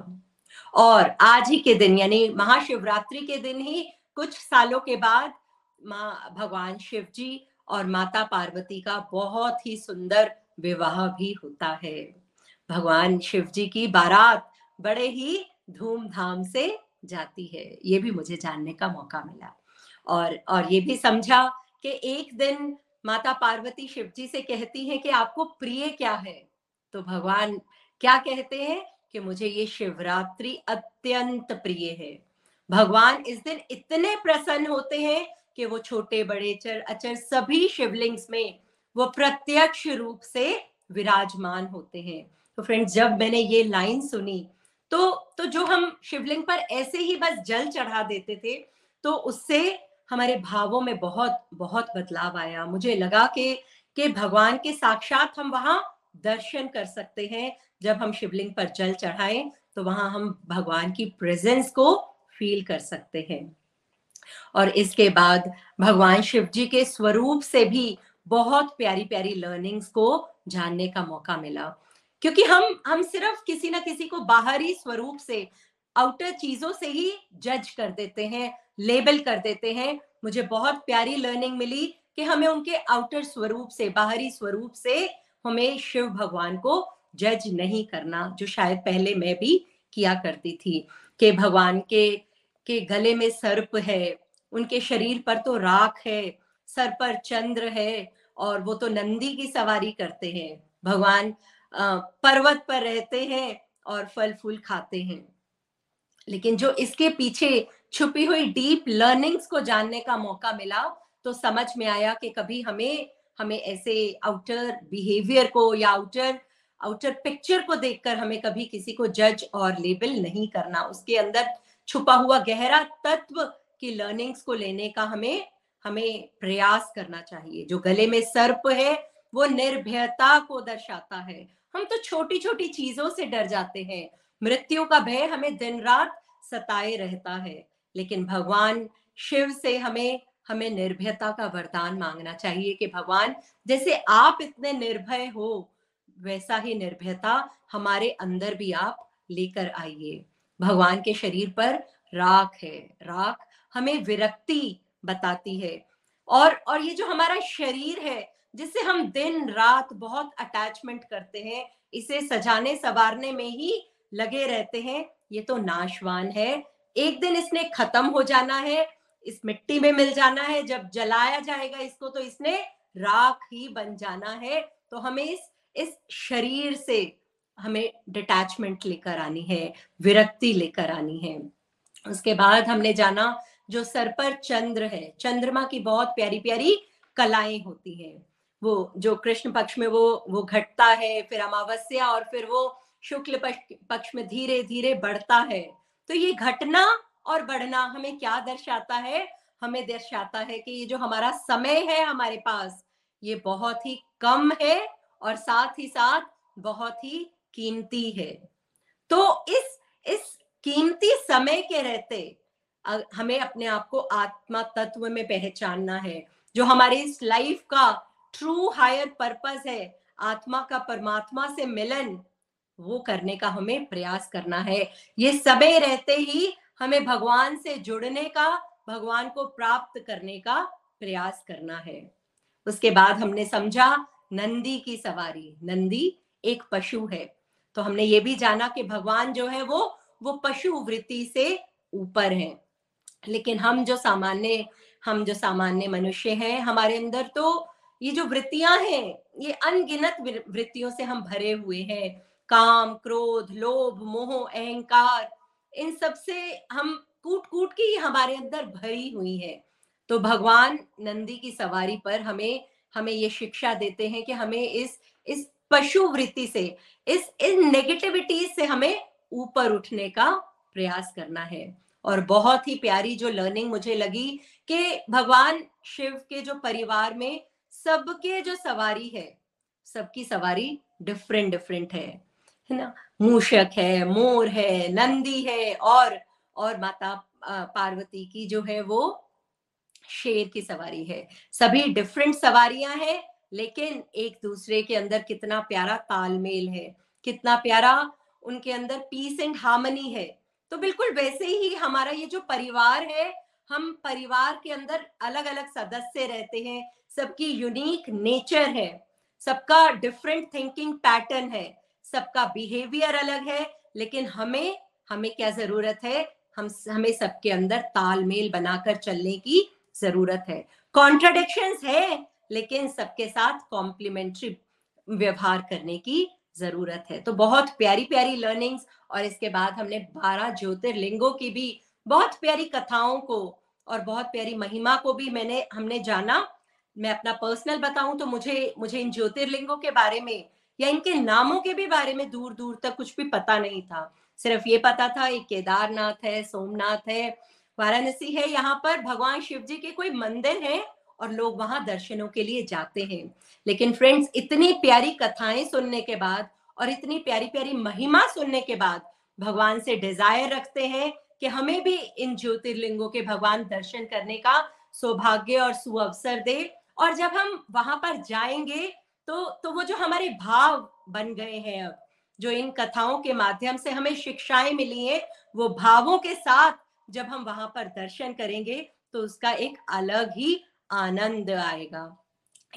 S7: और आज ही के दिन, यानी महाशिवरात्रि के दिन ही, कुछ सालों के बाद माँ भगवान शिव जी और माता पार्वती का बहुत ही सुंदर विवाह भी होता है। भगवान शिव जी की बारात बड़े ही धूमधाम से जाती है, ये भी मुझे जानने का मौका मिला। और और ये भी समझा कि एक दिन माता पार्वती शिव जी से कहती है कि आपको प्रिय क्या है? तो भगवान क्या कहते हैं कि मुझे ये शिवरात्रि अत्यंत प्रिय है। भगवान इस दिन इतने प्रसन्न होते हैं कि वो छोटे, बड़े, चर, अचर सभी शिवलिंग्स में वो प्रत्यक्ष रूप से विराजमान होते हैं। तो फ्रेंड्स जब मैंने ये लाइन सुनी तो तो जो हम शिवलिंग पर ऐसे ही बस जल चढ़ा देते थे तो उससे हमारे भावों में बहुत बहुत बदलाव आया। मुझे लगा कि कि भगवान के साक्षात हम वहाँ दर्शन कर सकते हैं। जब हम शिवलिंग पर जल चढ़ाएँ तो वहाँ हम भगवान की प्रेजेंस को फील कर सकते हैं। और इसके बाद भगवान शिव जी के स्वरूप से भी बहुत प्यारी प्यारी लर्निंग्स को जानने का मौका मिला। क्योंकि हम हम सिर्फ़ किसी ना किसी को बाहरी स्वरूप से आउटर चीज़ों से ही जज कर देते हैं लेबल कर देते हैं। मुझे बहुत प्यारी लर्निंग मिली कि हमें उनके आउटर स्वरूप से, बाहरी स्वरूप से हमें शिव भगवान को जज नहीं करना, जो शायद पहले मैं भी किया करती थी कि भगवान के के गले में सर्प है, उनके शरीर पर तो राख है, सर पर चंद्र है, और वो तो नंदी की सवारी करते हैं। भगवान पर्वत पर रहते हैं और फल फूल खाते हैं। लेकिन जो इसके पीछे छुपी हुई डीप लर्निंग्स को जानने का मौका मिला तो समझ में आया कि कभी हमें हमें ऐसे आउटर बिहेवियर को या आउटर आउटर पिक्चर को देखकर हमें कभी किसी को जज और लेबल नहीं करना। उसके अंदर छुपा हुआ गहरा तत्व की लर्निंग्स को लेने का हमें हमें प्रयास करना चाहिए। जो गले में सर्प है, वो निर्भयता को दर्शाता है। हम तो छोटी छोटी चीज़ों से डर जाते हैं। मृत्यु का भय हमें दिन रात सताए रहता है। लेकिन भगवान शिव से हमें हमें निर्भयता का वरदान मांगना चाहिए कि भगवान, जैसे आप इतने निर्भय हो, वैसा ही निर्भयता हमारे अंदर भी आप लेकर आइए। भगवान के शरीर पर राख है। राख हमें विरक्ति बताती है। और और ये जो हमारा शरीर है जिससे हम दिन रात बहुत अटैचमेंट करते हैं, इसे सजाने सवारने में ही लगे रहते हैं, ये तो नाशवान है। एक दिन इसने खत्म हो जाना है, इस मिट्टी में मिल जाना है, जब जलाया जाएगा इसको तो इसने राख ही बन जाना है। तो हमें इस इस शरीर से हमें डिटैचमेंट लेकर आनी है, विरक्ति लेकर आनी है। उसके बाद हमने जाना जो सर पर चंद्र है। चंद्रमा की बहुत प्यारी प्यारी कलाएँ होती हैं। वो जो कृष्ण पक्ष में वो वो घटता है, फिर अमावस्या और फिर वो शुक्ल पक्ष में धीरे धीरे बढ़ता है। तो ये घटना और बढ़ना हमें क्या दर्शाता है? हमें दर्शाता है कि ये जो हमारा समय है हमारे पास, ये बहुत ही कम है और साथ ही साथ बहुत ही कीमती है। तो इस इस कीमती समय के रहते हमें अपने आप को आत्मा तत्व में पहचानना है, जो हमारी इस लाइफ का ट्रू हायर पर्पस है, आत्मा का परमात्मा से मिलन, वो करने का हमें प्रयास करना है। ये समय रहते ही हमें भगवान से जुड़ने का, भगवान को प्राप्त करने का प्रयास करना है। उसके बाद हमने समझा, नंदी की सवारी। नंदी एक पशु है। तो हमने ये भी जाना कि भगवान जो है वो वो पशु वृत्ति से ऊपर है। लेकिन हम जो सामान्य, हम जो सामान्य मनुष्य हैं, हमारे अंदर तो ये जो वृत्तियाँ हैं, ये अनगिनत वृत्तियों से हम भरे हुए हैं। काम, क्रोध, लोभ, मोह, अहंकार, इन सबसे हम कूट कूट के हमारे अंदर भरी हुई है। तो भगवान नंदी की सवारी पर हमें हमें ये शिक्षा देते हैं कि हमें इस इस पशु वृत्ति से। इस, इन नेगेटिविटी से हमें ऊपर उठने का प्रयास करना है। और बहुत ही प्यारी जो लर्निंग मुझे लगी कि भगवान शिव के जो परिवार में सबके जो सवारी है, सबकी सवारी डिफरेंट डिफरेंट है। है ना? मूषक है, मोर है, नंदी है और और माता पार्वती की जो है वो शेर की सवारी है। सभी डिफरेंट सवारियाँ हैं लेकिन एक दूसरे के अंदर कितना प्यारा तालमेल है, कितना प्यारा उनके अंदर पीस एंड हार्मनी है। तो बिल्कुल वैसे ही हमारा ये जो परिवार है, हम परिवार के अंदर अलग अलग सदस्य रहते हैं, सबकी यूनिक नेचर है, सबका डिफरेंट थिंकिंग पैटर्न है, सबका बिहेवियर अलग है, लेकिन हमें हमें क्या ज़रूरत है? हम, हमें सबके अंदर तालमेल बनाकर चलने की ज़रूरत है। कॉन्ट्रडिक्शन है लेकिन सबके साथ कॉम्प्लीमेंट्री व्यवहार करने की ज़रूरत है। तो बहुत प्यारी प्यारी लर्निंग्स और इसके बाद हमने बारह ज्योतिर्लिंगों की भी बहुत प्यारी कथाओं को और बहुत प्यारी महिमा को भी मैंने, हमने जाना। मैं अपना पर्सनल बताऊँ तो मुझे मुझे इन ज्योतिर्लिंगों के बारे में या इनके नामों के भी बारे में दूर दूर तक कुछ भी पता नहीं था। सिर्फ़ ये पता था एक केदारनाथ है, सोमनाथ है, वाराणसी है, यहाँ पर भगवान शिव जी के कोई मंदिर है और लोग वहाँ दर्शनों के लिए जाते हैं। लेकिन फ्रेंड्स इतनी प्यारी कथाएँ सुनने के बाद और इतनी प्यारी प्यारी महिमा सुनने के बाद भगवान से डिज़ायर रखते हैं कि हमें भी इन ज्योतिर्लिंगों के भगवान दर्शन करने का सौभाग्य और सुअवसर दे। और जब हम वहाँ पर जाएँगे तो तो वो जो हमारे भाव बन गए हैं अब, जो इन कथाओं के माध्यम से हमें शिक्षाएँ मिली हैं, वो भावों के साथ जब हम वहाँ पर दर्शन करेंगे तो उसका एक अलग ही आनंद आएगा।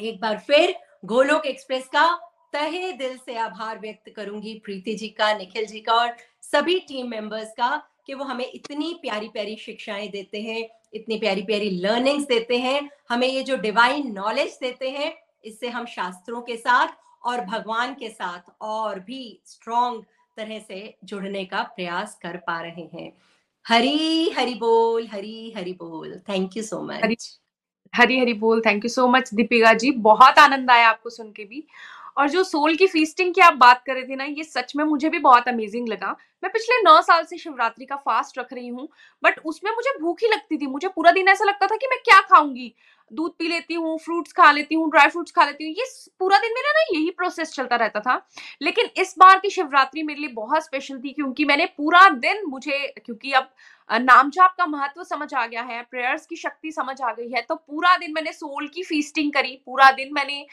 S7: एक बार फिर गोलोक एक्सप्रेस का तहे दिल से आभार व्यक्त करूँगी प्रीति जी का, निखिल जी का और सभी टीम मेंबर्स का कि वो हमें इतनी प्यारी प्यारी शिक्षाएँ देते हैं, इतनी प्यारी प्यारी लर्निंग्स देते हैं, हमें ये जो डिवाइन नॉलेज देते हैं, इससे हम शास्त्रों के साथ और भगवान के साथ और भी स्ट्रॉन्ग तरह से जुड़ने का प्रयास कर पा रहे हैं। हरी हरि बोल, हरी हरि बोल। Thank you so much
S1: Hari Hari बोल thank you so much Deepika ji. बहुत आनंद आया आपको सुन के भी। और जो सोल की फीस्टिंग की आप बात कर रहे थे ना, ये सच में मुझे भी बहुत अमेजिंग लगा। मैं पिछले नौ साल से शिवरात्रि का फास्ट रख रही हूँ बट उसमें मुझे भूख ही लगती थी। मुझे पूरा दिन ऐसा लगता था कि मैं क्या खाऊँगी। दूध पी लेती हूँ फ्रूट्स खा लेती हूँ ड्राई फ्रूट्स खा लेती हूँ, ये पूरा दिन मेरा ना यही प्रोसेस चलता रहता था। लेकिन इस बार की शिवरात्रि मेरे लिए बहुत स्पेशल थी, क्योंकि मैंने पूरा दिन मुझे, क्योंकि अब नाम जाप का महत्व समझ आ गया है प्रेयर्स की शक्ति समझ आ गई है तो पूरा दिन मैंने सोल की फीस्टिंग करी पूरा दिन मैंने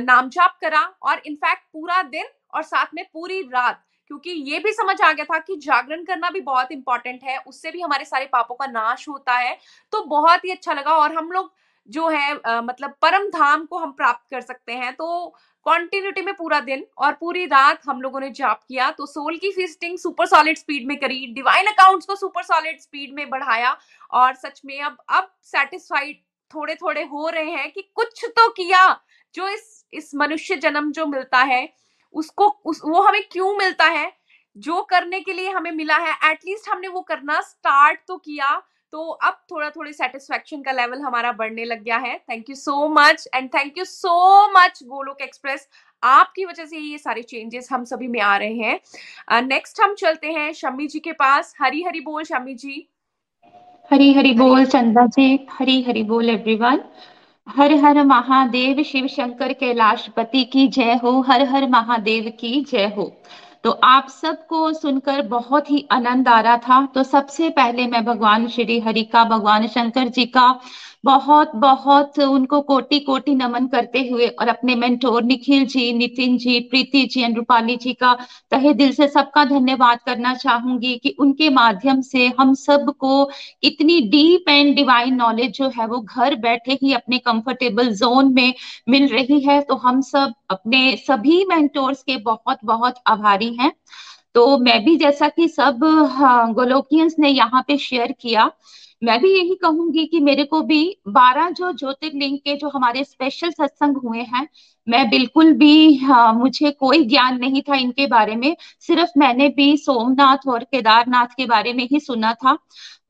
S1: नाम जाप करा और इनफैक्ट पूरा दिन और साथ में पूरी रात क्योंकि ये भी समझ आ गया था कि जागरण करना भी बहुत इंपॉर्टेंट है उससे भी हमारे सारे पापों का नाश होता है तो बहुत ही अच्छा लगा और हम लोग जो है आ, मतलब परम धाम को हम प्राप्त कर सकते हैं तो कॉन्टिन्यूटी में पूरा दिन और पूरी रात हम लोगों ने जाप किया। तो सोल की फिस्टिंग सुपर सॉलिड स्पीड में करी। डिवाइन अकाउंट्स को सुपर सॉलिड स्पीड में बढ़ाया। और सच में अब अब सेटिस्फाइड थोड़े थोड़े हो रहे हैं कि कुछ तो किया। जो इस इस मनुष्य जन्म जो मिलता है, उसको, उस, वो हमें क्यों मिलता है? जो करने के लिए हमें मिला है एटलीस्ट हमने वो करना स्टार्ट तो किया। तो अब थोड़ा थोड़ी सेटिस्फेक्शन का लेवल हमारा बढ़ने लग गया है। Thank you so much and thank you so much Golok express आपकी वजह से ये सारे चेंजेस हम सभी में आ रहे हैं। नेक्स्ट uh, हम चलते हैं शम्मी जी के पास। हरी हरी बोल शम्मी जी।
S8: हरी हरी बोल चंदा जी। हरी हरी बोल एवरीवन हर हर महादेव शिव शंकर कैलाशपति की जय हो। हर हर महादेव की जय हो। तो आप सबको सुनकर बहुत ही आनंद आ रहा था। तो सबसे पहले मैं भगवान श्री हरि का, भगवान शंकर जी का बहुत बहुत उनको कोटि कोटि नमन करते हुए और अपने मेंटोर निखिल जी नितिन जी प्रीति जी एंड रूपाली जी का तहे दिल से सबका धन्यवाद करना चाहूँगी कि उनके माध्यम से हम सबको इतनी डीप एंड डिवाइन नॉलेज जो है वो घर बैठे ही अपने कंफर्टेबल जोन में मिल रही है। तो हम सब अपने सभी मेंटोर्स के बहुत बहुत आभारी हैं। तो मैं भी जैसा कि सब हाँ, गोलोकियंस ने यहाँ पे शेयर किया मैं भी यही कहूँगी कि मेरे को भी बारह जो ज्योतिर्लिंग के जो हमारे स्पेशल सत्संग हुए हैं मैं बिल्कुल भी हाँ, मुझे कोई ज्ञान नहीं था इनके बारे में। सिर्फ़ मैंने भी सोमनाथ और केदारनाथ के बारे में ही सुना था।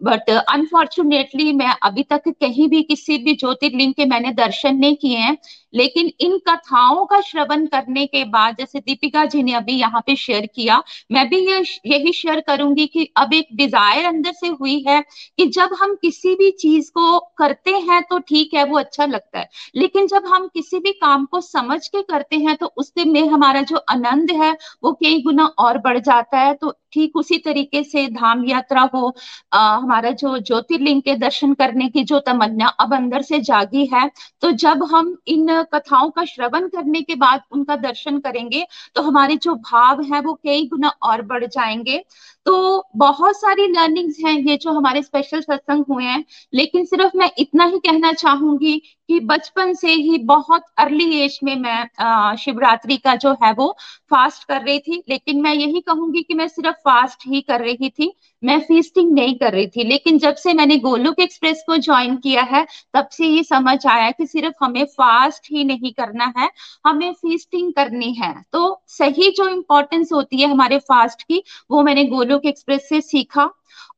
S8: बट अनफॉर्चुनेटली मैं अभी तक कहीं भी किसी भी ज्योतिर्लिंग के मैंने दर्शन नहीं किए हैं। लेकिन इन कथाओं का श्रवण करने के बाद जैसे दीपिका जी ने अभी यहाँ पे शेयर किया मैं भी ये यही शेयर करूँगी कि अब एक डिज़ायर अंदर से हुई है कि जब हम किसी भी चीज़ को करते हैं तो ठीक है वो अच्छा लगता है। लेकिन जब हम किसी भी काम को समझ के करते हैं तो उससे में हमारा जो आनंद है वो कई गुना और बढ़ जाता है। तो ठीक उसी तरीके से धाम यात्रा हो आ, हमारा जो ज्योतिर्लिंग के दर्शन करने की जो तमन्ना अब अंदर से जागी है तो जब हम इन कथाओं का श्रवण करने के बाद उनका दर्शन करेंगे तो हमारे जो भाव है वो कई गुना और बढ़ जाएँगे। तो बहुत सारी लर्निंग्स हैं ये जो हमारे स्पेशल सत्संग हुए हैं, लेकिन सिर्फ़ मैं इतना ही कहना चाहूँगी कि बचपन से ही बहुत अर्ली एज में मैं शिवरात्रि का जो है वो फास्ट कर रही थी, लेकिन मैं यही कहूँगी कि मैं सिर्फ़ फास्ट ही कर रही थी, मैं फीस्टिंग नहीं कर रही थी, लेकिन जब से मैंने गोलोक एक्सप्रेस को ज्वाइन किया है, तब से ये समझ आया कि सिर्फ़ हमें फास्ट ही नहीं करना है, हमें फीस्टिंग करनी है। तो सही जो इम्पोर्टेंस होती है हमारे फास्ट की, वो मैंने गोलोक एक्सप्रेस से सीखा।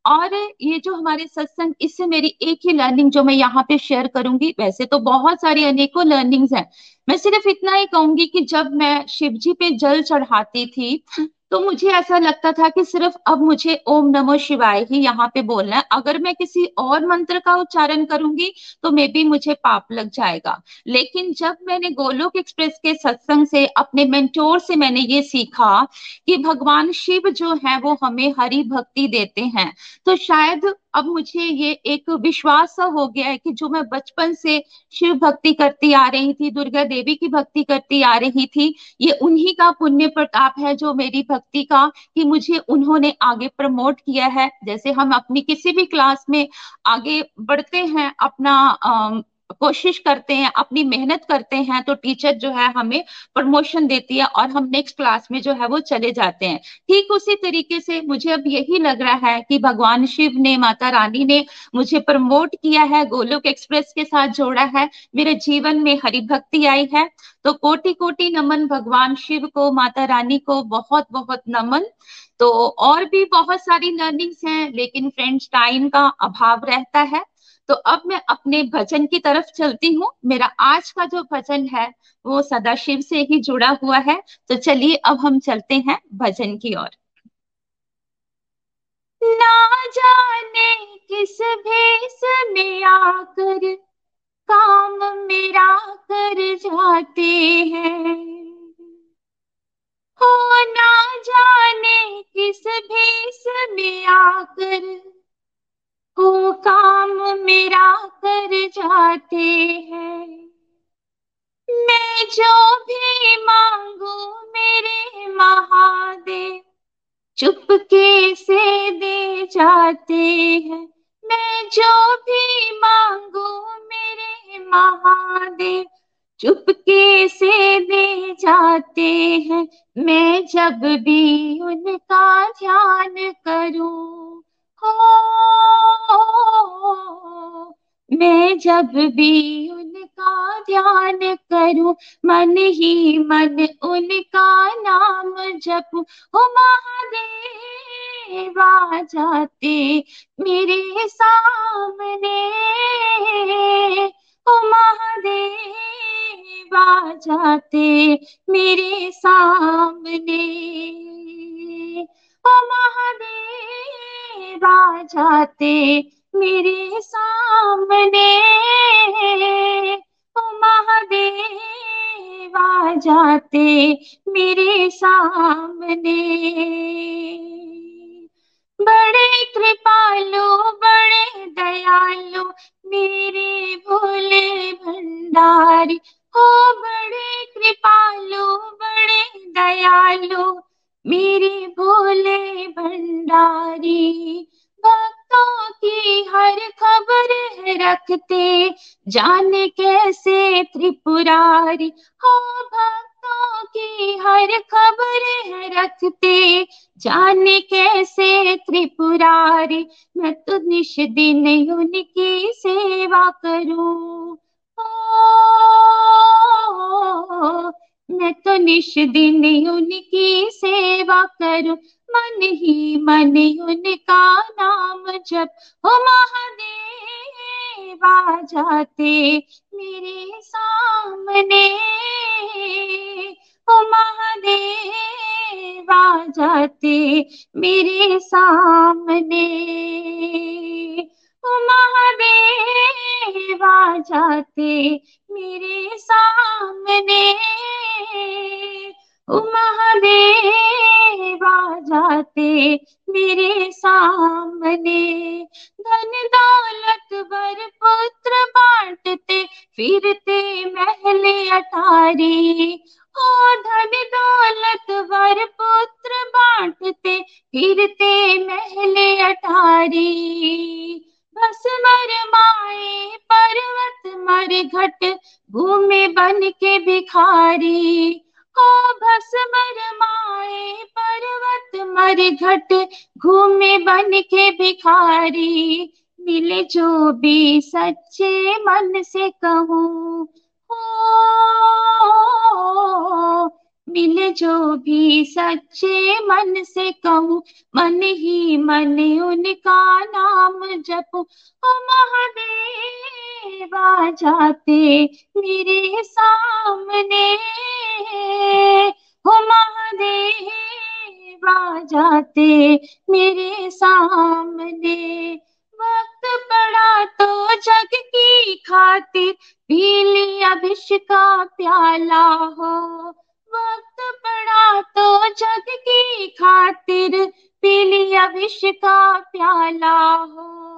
S8: और ये जो हमारे सत्संग, इससे मेरी एक ही लर्निंग जो मैं यहाँ पे शेयर करूँगी, वैसे तो बहुत सारी अनेकों लर्निंग्स हैं। मैं सिर्फ़ इतना ही कहूँगी कि जब मैं शिव जी पे जल चढ़ाती थी तो मुझे ऐसा लगता था कि सिर्फ़ अब मुझे ओम नमो शिवाय ही यहाँ पे बोलना है। अगर मैं किसी और मंत्र का उच्चारण करूँगी तो मे भी मुझे पाप लग जाएगा। लेकिन जब मैंने गोलोक एक्सप्रेस के सत्संग से, अपने मेंटोर से मैंने ये सीखा कि भगवान शिव जो है, वो हमें हरि भक्ति देते हैं। तो शायद अब मुझे ये एक विश्वास सा हो गया है कि जो मैं बचपन से शिव भक्ति करती आ रही थी, दुर्गा देवी की भक्ति करती आ रही थी, ये उन्हीं का पुण्य प्रताप है जो मेरी भक्ति का कि मुझे उन्होंने आगे प्रमोट किया है। जैसे हम अपनी किसी भी क्लास में आगे बढ़ते हैं, अपना कोशिश करते हैं, अपनी मेहनत करते हैं तो टीचर जो है हमें प्रमोशन देती है और हम नेक्स्ट क्लास में जो है वो चले जाते हैं। ठीक उसी तरीके से मुझे अब यही लग रहा है कि भगवान शिव ने, माता रानी ने मुझे प्रमोट किया है, गोलोक एक्सप्रेस के साथ जोड़ा है, मेरे जीवन में हरि भक्ति आई है। तो कोटि कोटि नमन भगवान शिव को, माता रानी को बहुत बहुत नमन। तो और भी बहुत सारी लर्निंग्स हैं, लेकिन फ्रेंड्स टाइम का अभाव रहता है। तो अब मैं अपने भजन की तरफ़ चलती हूँ। मेरा आज का जो भजन है, वो सदा शिव से ही जुड़ा हुआ है। तो चलिए अब हम चलते हैं भजन की ओर। ना जाने किस भेस में आकर काम मेरा कर जाते हैं। हो ना जाने किस भेस में आकर को काम मेरा कर जाते हैं। मैं जो भी मांगू मेरे महादेव चुपके से दे जाते हैं। मैं जो भी मांगू मेरे महादेव चुपके से दे जाते हैं। मैं जब भी उनका ध्यान करूँ हो, मैं जब भी उनका ध्यान करूँ, मन ही मन उनका नाम जप हो महादेव जाते मेरे सामने। हो महादेव जाते मेरे सामने। ओ महादेव आ जाते मेरे सामने। ओ महादेव, आ जाते मेरे सामने। बड़े कृपालु, बड़े दयालु, मेरे भोले भंडारी। हो बड़े कृपालु, बड़े दयालु मेरे भोले भंडारी, भक्तों की हर खबर है रखते, जाने कैसे त्रिपुरारी? हो भक्तों की हर खबर है रखते, जाने कैसे त्रिपुरारी? मैं तो निश दिन उनकी सेवा करूँ। ओ मैं तो निश दिन उनकी सेवा करूँ। मन ही मन उनका नाम जप। हो महादेव, जाते मेरे सामने। ओ महादेव, जाते मेरे सामने। महादेव जाते मेरे सामने। महादेव जाते मेरे सामने। धन दौलत वर पुत्र बांटते, फिरते महले अटारी। ओ धन दौलत वर पुत्र बांटते, फिरते महले अटारी। बस मर माए पर्वत मर घट घूमे बन के भिखारी। भस मर माए पर्वत मर घट घूमे बन के भिखारी। मिले जो भी सच्चे मन से कहूँ, ओ मिले जो भी सच्चे मन से कहूँ, मन ही मन, उनका नाम जपू। ओ महादेव, जाते मेरे सामने। हो महादेव, जाते मेरे सामने। वक्त पड़ा तो जग की खातिर, पी लिया का प्याला हो। वक्त पड़ा तो जग की खातिर पीली विष का प्याला हो।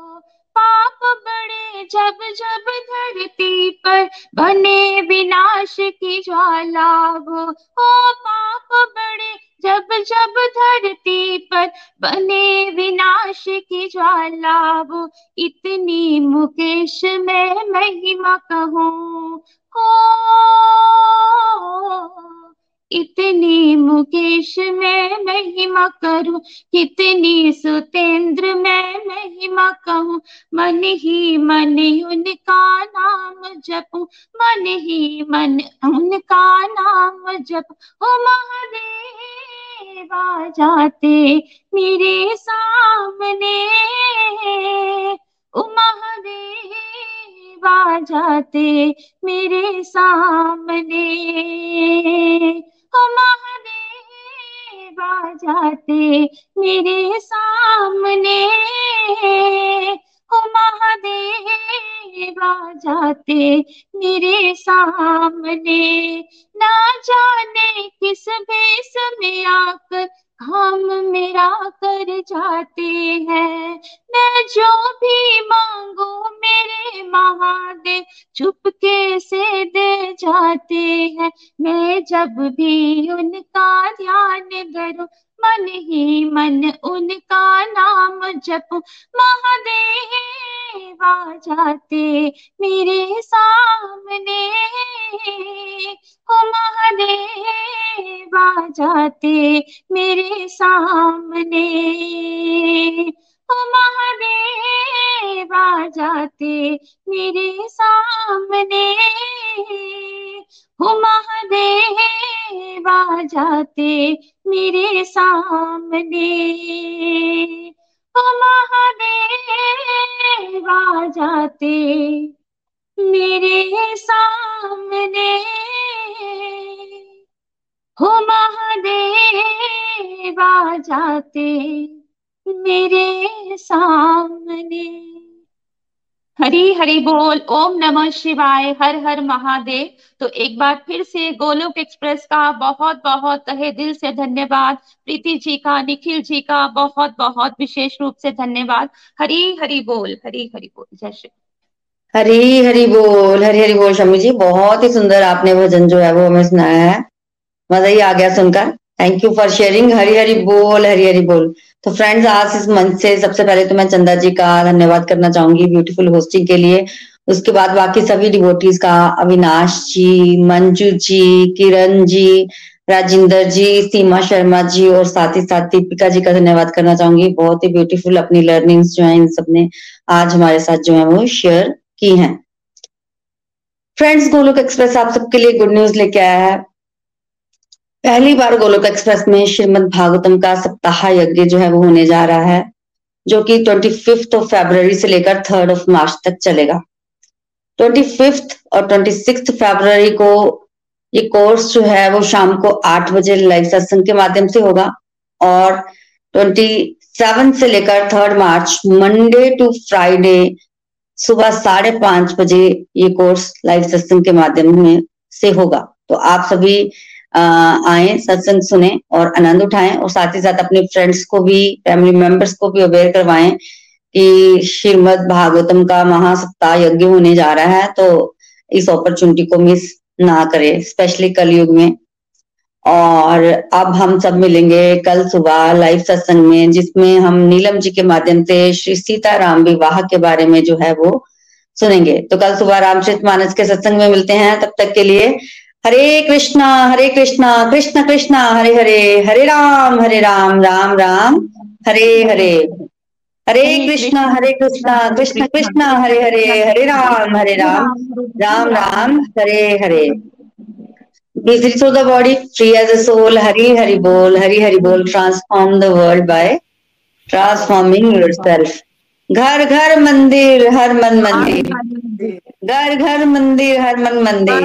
S8: पाप बड़े जब जब धरती पर बने विनाश की ज्वाला हो। ओ पाप बड़े जब जब धरती पर बने विनाश की ज्वाला वो इतनी मुकेश में महिमा कहूँ। हो। इतनी मुकेश में महिमा करूँ, कितनी सुतेंद्र में महिमा कहूँ। मन ही मन, उनका नाम जपूं। मन ही मन, उनका नाम जप। ओ महादेव, आ जाते मेरे सामने। ओ महादेव जाते मेरे सामने। महादेव आ जाते मेरे सामने। ओ महादेव आ जाते मेरे सामने। ना जाने किस भेष में आकर हम मेरा कर जाते हैं। मैं जो भी मांगू, मेरे महादेव चुपके से दे जाते हैं। मैं जब भी उनका ध्यान करूँ मन ही मन, उनका नाम जप। महादेव आ जाते मेरे सामने। हो महादेव आ जाते मेरे सामने। महादेव आ जाते मेरे सामने। हो महादेव आ जाते मेरे सामने। ओ महादेव आ जाते मेरे सामने। हो महादेव आ जाते मेरे सामने। हरी हरी बोल, ओम नमः शिवाय, हर हर महादेव। तो एक बार फिर से गोलोक एक्सप्रेस का बहुत बहुत तहे दिल से धन्यवाद। प्रीति जी का, निखिल जी का बहुत बहुत विशेष रूप से धन्यवाद। हरी हरी बोल, हरी हरी बोल, जय श्री
S9: हरी हरी बोल, हरी हरी बोल शमी जी, बहुत ही सुंदर आपने भजन जो है वो हमें सुनाया है। मज़ा ही आ गया सुनकर। Thank you for sharing Hari Hari बोल, हरी हरी बोल। तो फ्रेंड्स आज इस मंच से सबसे पहले तो मैं चंदा जी का धन्यवाद करना चाहूँगी ब्यूटीफुल होस्टिंग के लिए। उसके बाद बाकी सभी डिवोटीज का, अविनाश जी, मंजू जी, किरण जी, राजिंदर जी, सीमा शर्मा जी और साथ ही साथ दीपिका जी का धन्यवाद करना चाहूँगी। बहुत ही ब्यूटीफुल अपनी लर्निंग्स जो है इन सबने आज हमारे साथ जो है वो शेयर की हैं। फ्रेंड्स गोलोक एक्सप्रेस आप सबके लिए गुड न्यूज़ लेके आया है। पहली बार गोलोक एक्सप्रेस में श्रीमद भागवतम का सप्ताह यज्ञ जो है वो होने जा रहा है, जो कि ट्वेंटी फिफ्थ ऑफ़ फेब्रवरी से लेकर थर्ड ऑफ़ मार्च तक चलेगा। ट्वेंटी फिफ्थ और ट्वेंटी सिक्स फेब्रवरी को ये कोर्स जो है वो शाम को आठ बजे लाइव सत्संग के माध्यम से होगा और ट्वेंटी सेवन से लेकर third March Monday to Friday सुबह साढ़े पाँच बजे ये कोर्स लाइव सत्संग के माध्यम में से होगा। तो आप सभी आए, सत्संग सुने और आनंद उठाएँ और साथ ही साथ अपने फ्रेंड्स को भी फैमिली मेंबर्स को भी अवेयर करवाएँ कि श्रीमद भागवतम का महासप्ताह यज्ञ होने जा रहा है तो इस अपॉर्चुनिटी को मिस ना करें स्पेशली कलयुग में। और अब हम सब मिलेंगे कल सुबह लाइव सत्संग में, जिसमें हम नीलम जी के माध्यम से श्री सीताराम विवाह के बारे में जो है वो सुनेंगे। तो कल सुबह रामचरित मानस के सत्संग में मिलते हैं, तब तक के लिए हरे कृष्णा हरे कृष्णा कृष्ण कृष्णा हरे हरे हरे राम हरे राम राम राम हरे हरे हरे कृष्णा हरे कृष्णा कृष्ण कृष्णा हरे हरे हरे राम हरे Ram Ram Ram Hare Hare free through the body, free as a soul. Hari Hari Bol, Hari Hari Bol. Transform the world by transforming yourself. घर घर मंदिर हर मन मंदिर घर घर मंदिर हर मन मंदिर